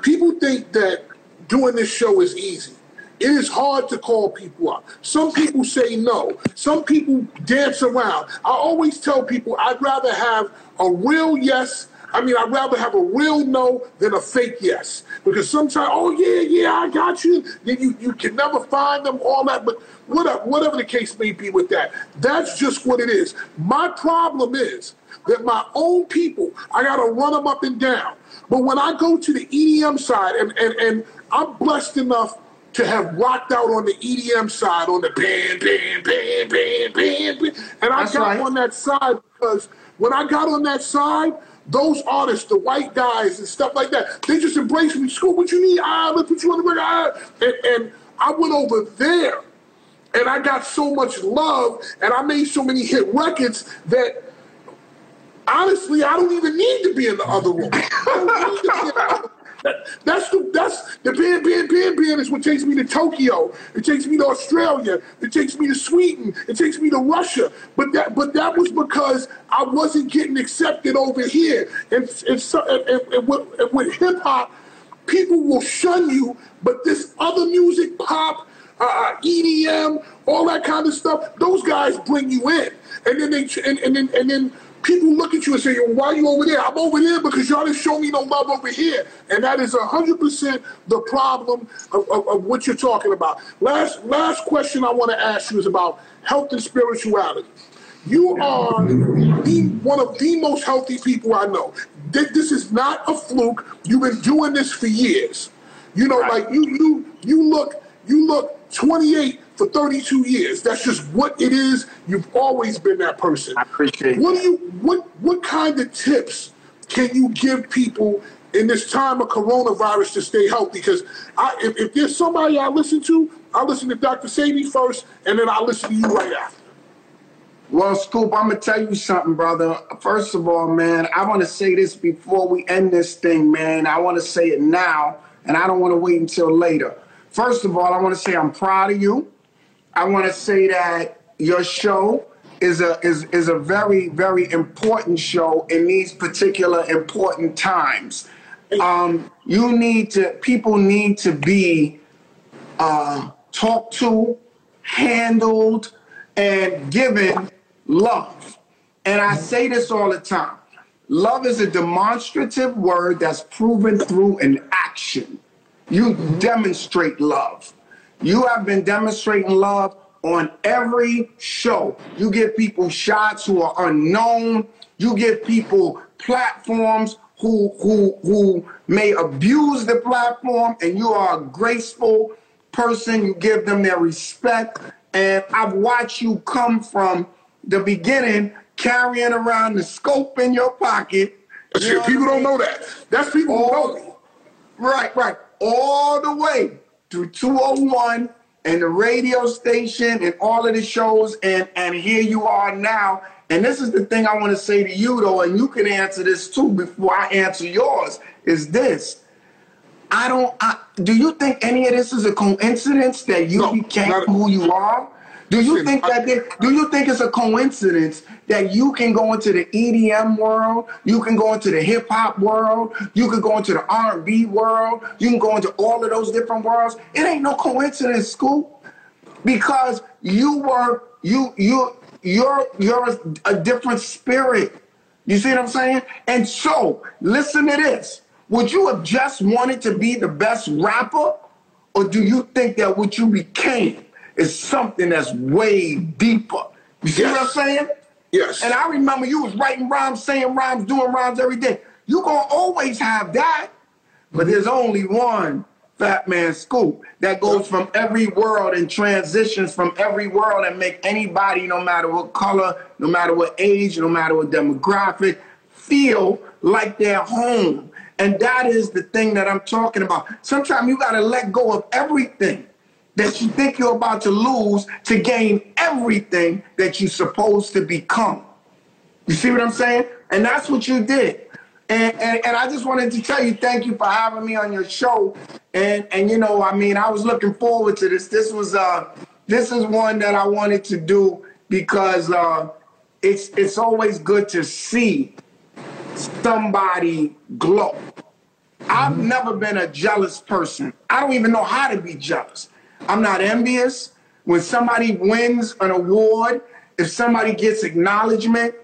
People think that doing this show is easy. It is hard to call people up. Some people say no. Some people dance around. I always tell people I'd rather have a real yes I mean, I'd rather have a real no than a fake yes. Because sometimes, oh yeah, yeah, I got you. Then you, you can never find them, all that. But whatever, whatever the case may be with that, that's just what it is. My problem is that my own people, I gotta run them up and down. But when I go to the EDM side, and, and, and I'm blessed enough to have rocked out on the EDM side, on the band, band, band, band, band, band. and I That's got right. on that side because when I got on that side, those artists, the white guys and stuff like that, they just embrace me. School, what you need? Ah, let's put you on the record. Ah. And, and I went over there and I got so much love and I made so many hit records that honestly, I don't even need to be in the other room. That, that's the that's the band band band band is what takes me to Tokyo. It takes me to Australia. It takes me to Sweden. It takes me to Russia. But that but that was because I wasn't getting accepted over here. And and, so, and, and, and with, with hip hop, people will shun you. But this other music, pop, uh, uh EDM, all that kind of stuff, those guys bring you in. And then they and, and then and then people look at you and say, why are you over there? I'm over there because y'all didn't show me no love over here. And that is 100% the problem of, of, of, what you're talking about. Last, last question I want to ask you is about health and spirituality. You are the, one of the most healthy people I know. This is not a fluke. You've been doing this for years. You know, like you, you, you look, you look 28 for 32 years. That's just what it is. You've always been that person. I appreciate what do you what what kind of tips can you give people in this time of coronavirus to stay healthy? Because I, if, if, there's somebody I listen to, I listen to Dr. Sadie first, and then I listen to you right after. Well, Scoop, I'm gonna tell you something, brother. First of all, man, I want to say this before we end this thing, man. I want to say it now, and I don't want to wait until later. First of all, I want to say I'm proud of you. I want to say that your show is a is is a very very important show in these particular important times. Um, you need to people need to be uh, talked to, handled, and given love. And I say this all the time. Love is a demonstrative word that's proven through an action. You demonstrate love. You have been demonstrating love on every show. You give people shots who are unknown. You give people platforms who who who may abuse the platform, and you are a graceful person. You give them their respect. And I've watched you come from the beginning carrying around the scope in your pocket. You people don't know that. That's people all, who know. Right, right. All the way through 201 and the radio station and all of the shows and and here you are now. And this is the thing i want to say to you though and you can answer this too before i answer yours is this. I don't I, do you think any of this is a coincidence that you no, became who you are do you think that they, do you think it's a coincidence that you can go into the EDM world, you can go into the hip hop world, you can go into the R&B world, you can go into all of those different worlds? It ain't no coincidence, Scoop, because you were you you you're you're a, a different spirit. You see what I'm saying? And so, listen to this. Would you have just wanted to be the best rapper, or do you think that what you became is something that's way deeper. You see yes. what I'm saying? Yes. And I remember you was writing rhymes, saying rhymes, doing rhymes every day. You gonna always have that, but there's only one Fat Man Scoop that goes from every world and transitions from every world and make anybody, no matter what color, no matter what age, no matter what demographic, feel like they're home. And that is the thing that I'm talking about. Sometimes you gotta let go of everything that you think you're about to lose to gain everything that you're supposed to become. You see what I'm saying? And that's what you did. And, and, and I just wanted to tell you thank you for having me on your show. And and you know, I mean, I was looking forward to this. This was uh this is one that I wanted to do because uh it's it's always good to see somebody glow. I've never been a jealous person. I don't even know how to be jealous. I'm not envious. When somebody wins an award, if somebody gets acknowledgement,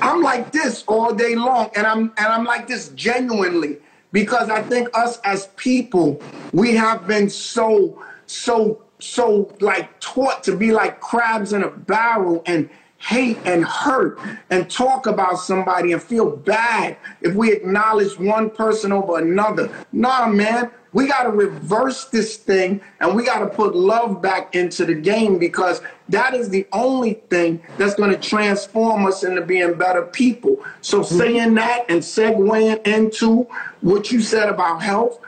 I'm like this all day long. And I'm and I'm like this genuinely because I think us as people, we have been so, so, so like taught to be like crabs in a barrel and hate and hurt and talk about somebody and feel bad if we acknowledge one person over another. Nah, man, we got to reverse this thing and we got to put love back into the game because that is the only thing that's going to transform us into being better people. So, mm-hmm. saying that and segueing into what you said about health,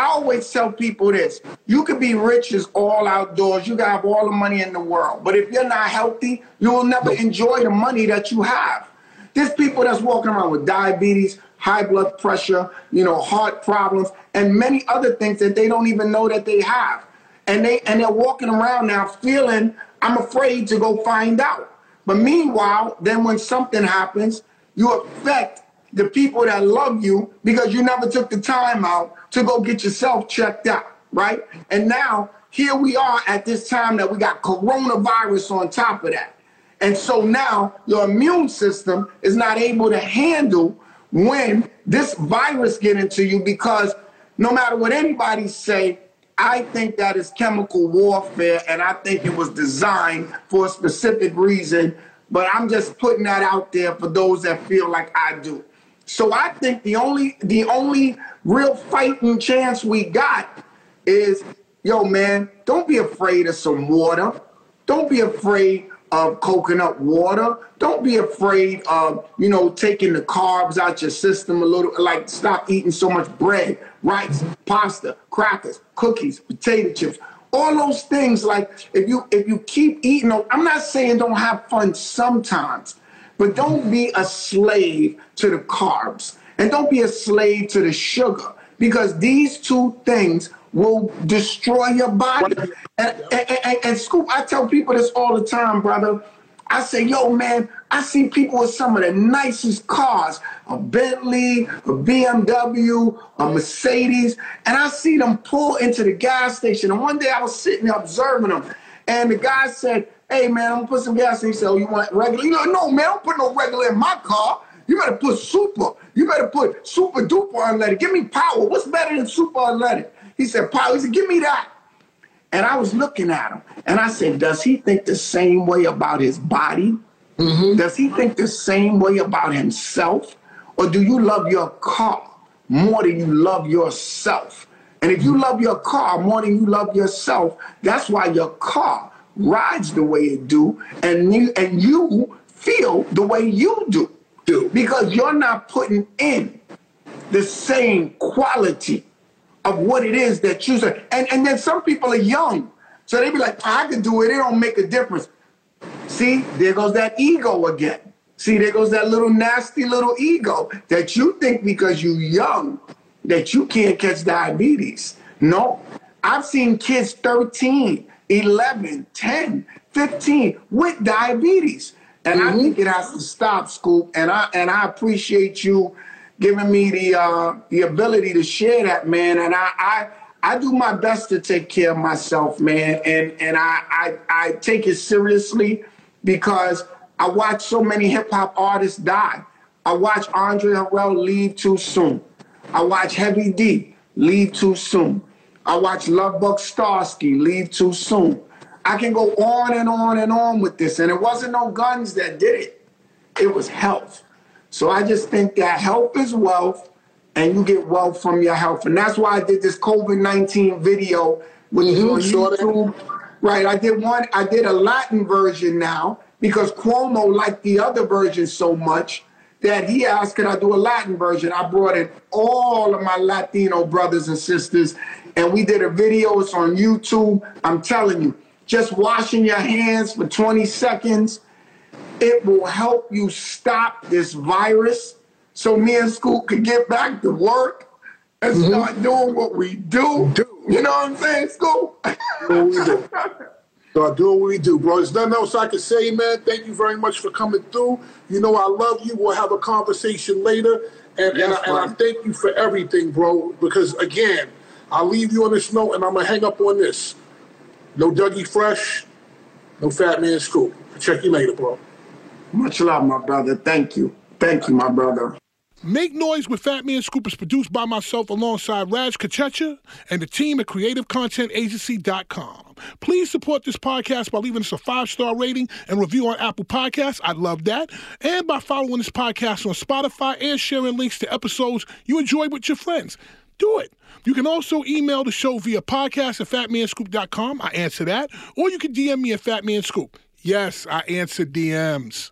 I always tell people this you could be rich as all outdoors, you can have all the money in the world, but if you're not healthy, you will never enjoy the money that you have. There's people that's walking around with diabetes, high blood pressure, you know, heart problems, and many other things that they don't even know that they have. And they and they're walking around now feeling I'm afraid to go find out. But meanwhile, then when something happens, you affect the people that love you because you never took the time out to go get yourself checked out, right? And now here we are at this time that we got coronavirus on top of that. And so now your immune system is not able to handle when this virus get into you because no matter what anybody say, I think that is chemical warfare and I think it was designed for a specific reason, but I'm just putting that out there for those that feel like I do. So I think the only the only real fighting chance we got is yo man, don't be afraid of some water. Don't be afraid of coconut water. Don't be afraid of, you know, taking the carbs out your system a little, like stop eating so much bread, rice, pasta, crackers, cookies, potato chips. All those things, like if you if you keep eating, I'm not saying don't have fun sometimes, but don't be a slave to the carbs and don't be a slave to the sugar because these two things will destroy your body. And, and, and, and, Scoop, I tell people this all the time, brother. I say, yo, man, I see people with some of the nicest cars, a Bentley, a BMW, a Mercedes, and I see them pull into the gas station. And one day I was sitting there observing them, and the guy said, hey, man, I'm gonna put some gas in. He said, oh, you want regular? You know, no, man, I don't put no regular in my car. You better put super. You better put super duper unleaded. Give me power. What's better than super unleaded? He said, power. he said, give me that. And I was looking at him and I said, does he think the same way about his body? Mm-hmm. Does he think the same way about himself? Or do you love your car more than you love yourself? And if you love your car more than you love yourself, that's why your car rides the way it do, and you and you feel the way you do. do. Because you're not putting in the same quality of what it is that you say. And, and then some people are young. So they be like, I can do it. It don't make a difference. See, there goes that ego again. See, there goes that little nasty little ego that you think because you're young that you can't catch diabetes. No, I've seen kids 13, 11, 10, 15 with diabetes. And mm-hmm. I think it has to stop, Scoop. And I and I appreciate you giving me the uh, the ability to share that, man. And I, I I do my best to take care of myself, man. And and I I, I take it seriously because I watch so many hip hop artists die. I watch Andre Harrell leave too soon. I watch Heavy D leave too soon. I watch Lovebug Starski leave too soon. I can go on and on and on with this. And it wasn't no guns that did it. It was health. So I just think that health is wealth and you get wealth from your health. And that's why I did this COVID 19 video with mm-hmm, YouTube. Right. I did one, I did a Latin version now because Cuomo liked the other version so much that he asked, Could I do a Latin version? I brought in all of my Latino brothers and sisters and we did a video. It's on YouTube. I'm telling you, just washing your hands for 20 seconds it will help you stop this virus so me and Scoop can get back to work and mm-hmm. start doing what we do. do. You know what I'm saying, we do. Start doing what we do, bro. There's nothing else I can say, man. Thank you very much for coming through. You know I love you. We'll have a conversation later. And, yes, and, I, and I thank you for everything, bro. Because again, I'll leave you on this note and I'm gonna hang up on this. No Dougie Fresh, no Fat Man Scoop. Check you later, bro. Much love, my brother. Thank you. Thank you, my brother. Make Noise with Fat Man Scoop is produced by myself alongside Raj Kachecha and the team at CreativeContentAgency.com. Please support this podcast by leaving us a five star rating and review on Apple Podcasts. I'd love that. And by following this podcast on Spotify and sharing links to episodes you enjoy with your friends. Do it. You can also email the show via podcast at fatmanscoop.com. I answer that. Or you can DM me at Fatmanscoop. Yes, I answer DMs.